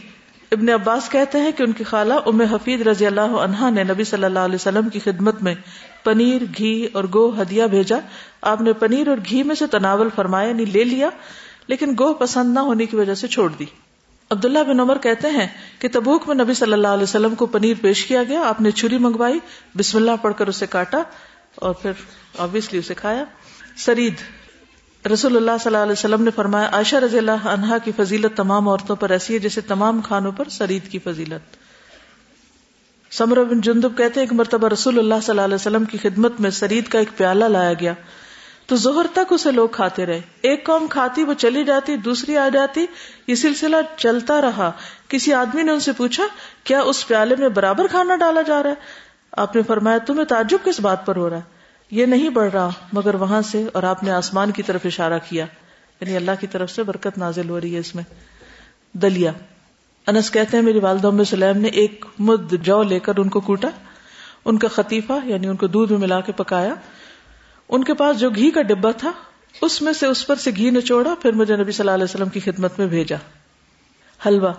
ابن عباس کہتے ہیں کہ ان کی خالہ ام حفیظ رضی اللہ عنہا نے نبی صلی اللہ علیہ وسلم کی خدمت میں پنیر، گھی اور گو ہدیہ بھیجا۔ آپ نے پنیر اور گھی میں سے تناول فرمایا یعنی لے لیا، لیکن گو پسند نہ ہونے کی وجہ سے چھوڑ دی۔ عبداللہ بن عمر کہتے ہیں کہ تبوک میں نبی صلی اللہ علیہ وسلم کو پنیر پیش کیا گیا، آپ نے چھری منگوائی، بسم اللہ پڑھ کر اسے کاٹا اور پھر آبیسلی اسے کھایا۔ سرید، رسول اللہ صلی اللہ علیہ وسلم نے فرمایا، عائشہ رضی اللہ عنہا کی فضیلت تمام عورتوں پر ایسی ہے جیسے تمام کھانوں پر سرید کی فضیلت۔ سمر بن جندب کہتے ہیں کہ مرتبہ رسول اللہ صلی اللہ علیہ وسلم کی خدمت میں سرید کا ایک پیالہ لایا گیا۔ تو زہر تک اسے لوگ کھاتے رہے۔ ایک قوم کھاتی، وہ چلی جاتی، دوسری آ جاتی۔ یہ سلسلہ چلتا رہا۔ کسی آدمی نے ان سے پوچھا، کیا اس پیالے میں برابر کھانا ڈالا جا رہا ہے؟ آپ نے فرمایا، تمہیں تعجب کس بات پر ہو رہا ہے؟ یہ نہیں بڑھ رہا، مگر وہاں سے اور آپ نے آسمان کی طرف اشارہ کیا۔ یعنی اللہ کی طرف سے برکت نازل ہو رہی ہے اس میں۔ دلیا۔ انس کہتے ہیں، میری والدہ ام سلیم نے ایک مد جو لے کر ان کو کوٹا، ان کا خطیفہ یعنی ان کو دودھ میں ملا کے پکایا۔ ان کے پاس جو گھی کا ڈبا تھا، اس میں سے اس پر سے گھی نچوڑا، پھر مجھے نبی صلی اللہ علیہ وسلم کی خدمت میں بھیجا۔ حلوا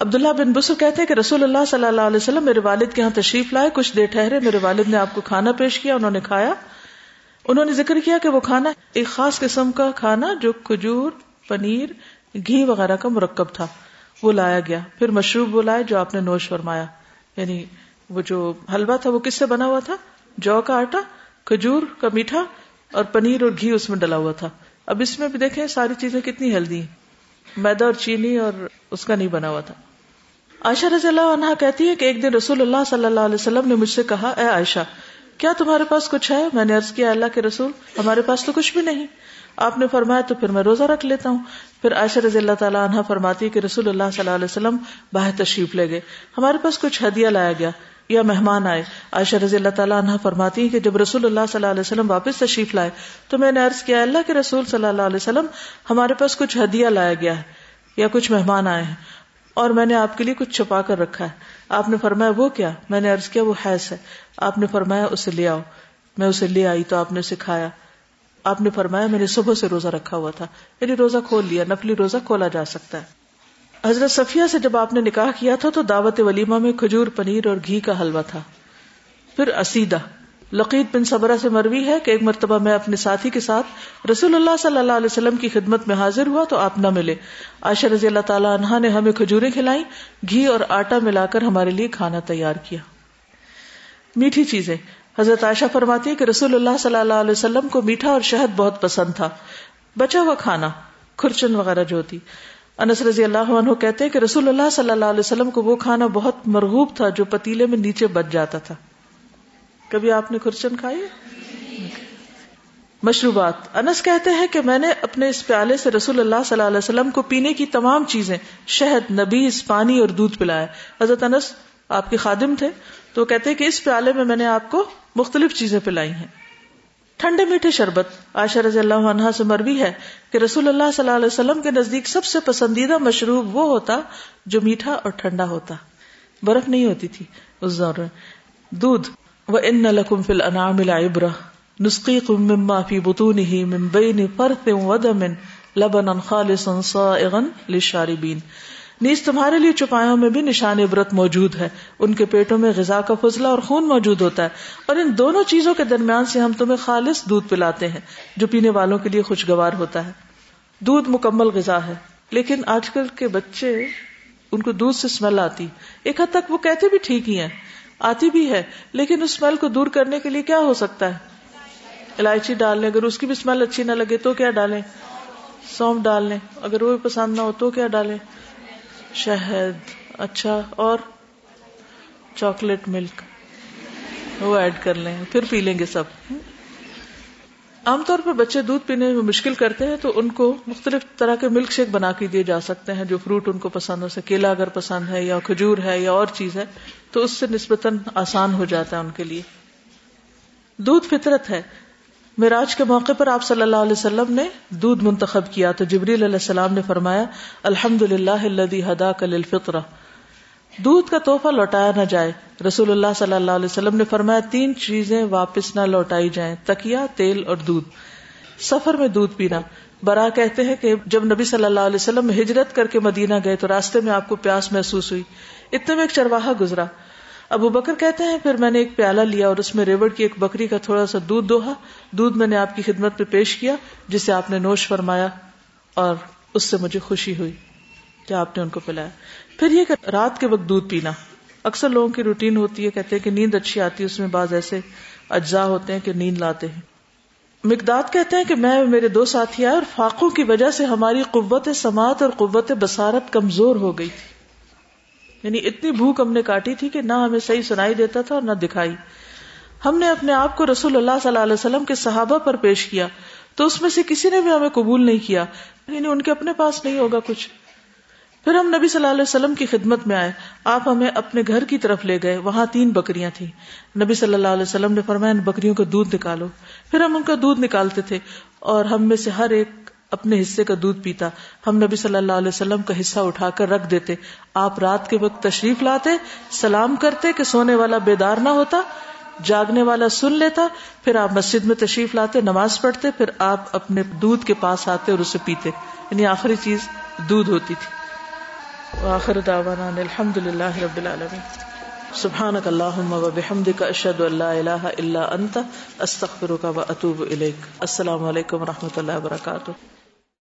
عبداللہ بن بسر کہتے ہیں کہ رسول اللہ صلی اللہ علیہ وسلم میرے والد کے یہاں تشریف لائے، کچھ دیر ٹھہرے، میرے والد نے آپ کو کھانا پیش کیا، انہوں نے کھایا۔ انہوں نے ذکر کیا کہ وہ کھانا ایک خاص قسم کا کھانا جو کھجور، پنیر، گھی وغیرہ کا مرکب تھا، وہ لایا گیا۔ پھر مشروب وہ لائے جو آپ نے نوش فرمایا۔ یعنی وہ جو حلوا تھا، وہ کس سے بنا ہوا تھا؟ جو کا آٹا۔ کھجور کا میٹھا اور پنیر اور گھی اس میں ڈلا ہوا تھا۔ اب اس میں بھی دیکھیں ساری چیزیں کتنی ہیلدی ہیں۔ میدا اور چینی اور اس کا نہیں بنا ہوا تھا۔ عائشہ رضی اللہ عنہ کہتی ہے کہ ایک دن رسول اللہ صلی اللہ علیہ وسلم نے مجھ سے کہا، اے عائشہ، کیا تمہارے پاس کچھ ہے؟ میں نے عرض کیا، اللہ کے رسول، ہمارے پاس تو کچھ بھی نہیں۔ آپ نے فرمایا تو پھر میں روزہ رکھ لیتا ہوں۔ پھر عائشہ رضی اللہ تعالیٰ عنہ فرماتی کہ رسول اللہ صلی اللہ علیہ وسلم باہر تشریف لے گئے۔ ہمارے پاس کچھ ہدیہ لایا گیا۔ یا مہمان آئے۔ عائشہ رضی اللہ تعالیٰ عنہ فرماتی ہیں کہ جب رسول اللہ صلی اللہ علیہ وسلم واپس تشریف لائے، تو میں نے عرض کیا، اللہ کے رسول صلی اللہ علیہ وسلم، ہمارے پاس کچھ ہدیہ لایا گیا ہے یا کچھ مہمان آئے ہیں، اور میں نے آپ کے لیے کچھ چھپا کر رکھا ہے۔ آپ نے فرمایا، وہ کیا؟ میں نے عرض کیا، وہ حیث ہے۔ آپ نے فرمایا، اسے لے آؤ۔ میں اسے لے آئی تو آپ نے اسے کھایا آپ نے فرمایا، میں نے صبح سے روزہ رکھا ہوا تھا۔ یعنی روزہ کھول لیا، نفلی روزہ کھولا جا سکتا ہے۔ حضرت صفیہ سے جب آپ نے نکاح کیا تھا تو دعوت ولیمہ میں کھجور، پنیر اور گھی کا حلوہ تھا۔ پھر اسیدہ لقیت بن صبرہ سے مروی ہے کہ ایک مرتبہ میں اپنے ساتھی کے ساتھ رسول اللہ صلی اللہ علیہ وسلم کی خدمت میں حاضر ہوا تو آپ نہ ملے۔ عائشہ رضی اللہ تعالیٰ عنہ نے ہمیں کھجوریں کھلائیں، گھی اور آٹا ملا کر ہمارے لیے کھانا تیار کیا۔ میٹھی چیزیں۔ حضرت عائشہ فرماتی ہے کہ رسول اللہ صلی اللہ علیہ وسلم کو میٹھا اور شہد بہت پسند تھا۔ بچا ہوا کھانا، کھرچن وغیرہ جو ہوتی انس رضی اللہ عنہ کہتے ہیں کہ رسول اللہ صلی اللہ علیہ وسلم کو وہ کھانا بہت مرغوب تھا جو پتیلے میں نیچے بچ جاتا تھا۔ کبھی آپ نے کھرچن کھائی؟ مشروبات۔ انس کہتے ہیں کہ میں نے اپنے اس پیالے سے رسول اللہ صلی اللہ علیہ وسلم کو پینے کی تمام چیزیں، شہد، نبیز، پانی اور دودھ پلایا۔ حضرت انس آپ کے خادم تھے تو کہتے ہیں کہ اس پیالے میں میں نے آپ کو مختلف چیزیں پلائی ہیں۔ ٹھنڈے میٹھے شربت عائشہ رضی اللہ عنہ سے مروی ہے کہ رسول اللہ صلی اللہ علیہ وسلم کے نزدیک سب سے پسندیدہ مشروب وہ ہوتا جو میٹھا اور ٹھنڈا ہوتا۔ برف نہیں ہوتی تھی اس دور میں۔ دودھ وہ ان لکم فل انعام العبرہ نسخی مما فی بطونہ من بین فرث ودم لبنا خالصا صائغا للشاربین نیز تمہارے لیے چپایوں میں بھی نشان عبرت موجود ہے۔ ان کے پیٹوں میں غذا کا فضلہ اور خون موجود ہوتا ہے۔ اور ان دونوں چیزوں کے درمیان سے ہم تمہیں خالص دودھ پلاتے ہیں، جو پینے والوں کے لیے خوشگوار ہوتا ہے۔ دودھ مکمل غذا ہے، لیکن آج کل کے بچے ان کو دودھ سے اسمیل آتی۔ ایک حد تک وہ کہتے بھی ٹھیک ہی ہیں۔ آتی بھی ہے، لیکن اس اسمیل کو دور کرنے کے لیے کیا ہو سکتا ہے؟ الائچی ڈال لیں، اگر اس کی بھی اسمیل اچھی نہ لگے تو کیا ڈالیں؟ سونف ڈال لیں، اگر وہ بھی پسند نہ ہو تو کیا ڈالیں؟ شہد اچھا اور چاکلیٹ ملک۔ وہ ایڈ کر لیں، پھر پی لیں گے سب۔ عام طور پہ بچے دودھ پینے میں مشکل کرتے ہیں تو ان کو مختلف طرح کے ملک شیک بنا کے دیے جا سکتے ہیں، جو فروٹ ان کو پسند ہو سکے کیلا اگر پسند ہے یا کھجور ہے یا اور چیز ہے، تو اس سے نسبتاً آسان ہو جاتا ہے ان کے لیے۔ دودھ فطرت ہے۔ میراج کے موقع پر آپ صلی اللہ علیہ وسلم نے دودھ منتخب کیا تو جبریل علیہ السلام نے فرمایا الحمد للہ ہدا کل فطر دودھ کا توحفہ لوٹایا نہ جائے۔ رسول اللہ صلی اللہ علیہ وسلم نے فرمایا، تین چیزیں واپس نہ لوٹائی جائیں تکیا تیل اور دودھ۔ سفر میں دودھ پینا۔ برا کہتے ہیں کہ جب نبی صلی اللہ علیہ وسلم ہجرت کر کے مدینہ گئے تو راستے میں آپ کو پیاس محسوس ہوئی۔ اتنے میں ایک چرواہا گزرا۔ ابو بکر کہتے ہیں، پھر میں نے ایک پیالہ لیا اور اس میں ریوڑ کی ایک بکری کا تھوڑا سا دودھ دوہا۔ دودھ میں نے آپ کی خدمت پہ پیش کیا، جسے آپ نے نوش فرمایا اور اس سے مجھے خوشی ہوئی کہ آپ نے ان کو پلایا۔ پھر یہ کہ رات کے وقت دودھ پینا۔ اکثر لوگوں کی روٹین ہوتی ہے، کہتے ہیں کہ نیند اچھی آتی ہے، اس میں بعض ایسے اجزاء ہوتے ہیں کہ نیند لاتے ہیں۔ مقداد کہتے ہیں کہ میں میرے دو ساتھی آئے اور فاقوں کی وجہ سے ہماری قوت سماعت اور قوت بسارت کمزور ہو گئی تھی۔ یعنی اتنی بھوک ہم نے کاٹی تھی کہ نہ ہمیں صحیح سنائی دیتا تھا اور نہ دکھائی۔ ہم نے اپنے آپ کو رسول اللہ صلی اللہ علیہ وسلم کے صحابہ پر پیش کیا، تو اس میں سے کسی نے بھی ہمیں قبول نہیں کیا۔ یعنی ان کے اپنے پاس نہیں ہوگا کچھ۔ پھر ہم نبی صلی اللہ علیہ وسلم کی خدمت میں آئے۔ آپ ہمیں اپنے گھر کی طرف لے گئے۔ وہاں تین بکریاں تھیں۔ نبی صلی اللہ علیہ وسلم نے فرمایا، ان بکریوں کا دودھ نکالو۔ پھر ہم ان کا دودھ نکالتے تھے اور ہم میں سے ہر ایک اپنے حصے کا دودھ پیتا۔ ہم نبی صلی اللہ علیہ وسلم کا حصہ اٹھا کر رکھ دیتے۔ آپ رات کے وقت تشریف لاتے، سلام کرتے کہ سونے والا بیدار نہ ہوتا، جاگنے والا سن لیتا، پھر آپ مسجد میں تشریف لاتے، نماز پڑھتے، پھر آپ اپنے دودھ کے پاس آتے اور اسے پیتے۔ یعنی آخری چیز دودھ ہوتی تھی۔ وآخر دعوانا الحمد للہ رب العالمین۔ سبحانك اللهم وبحمدك اشهد ان لا اله الا انت استغفرك واتوب اليك السلام علیکم و رحمۃ اللہ وبرکاتہ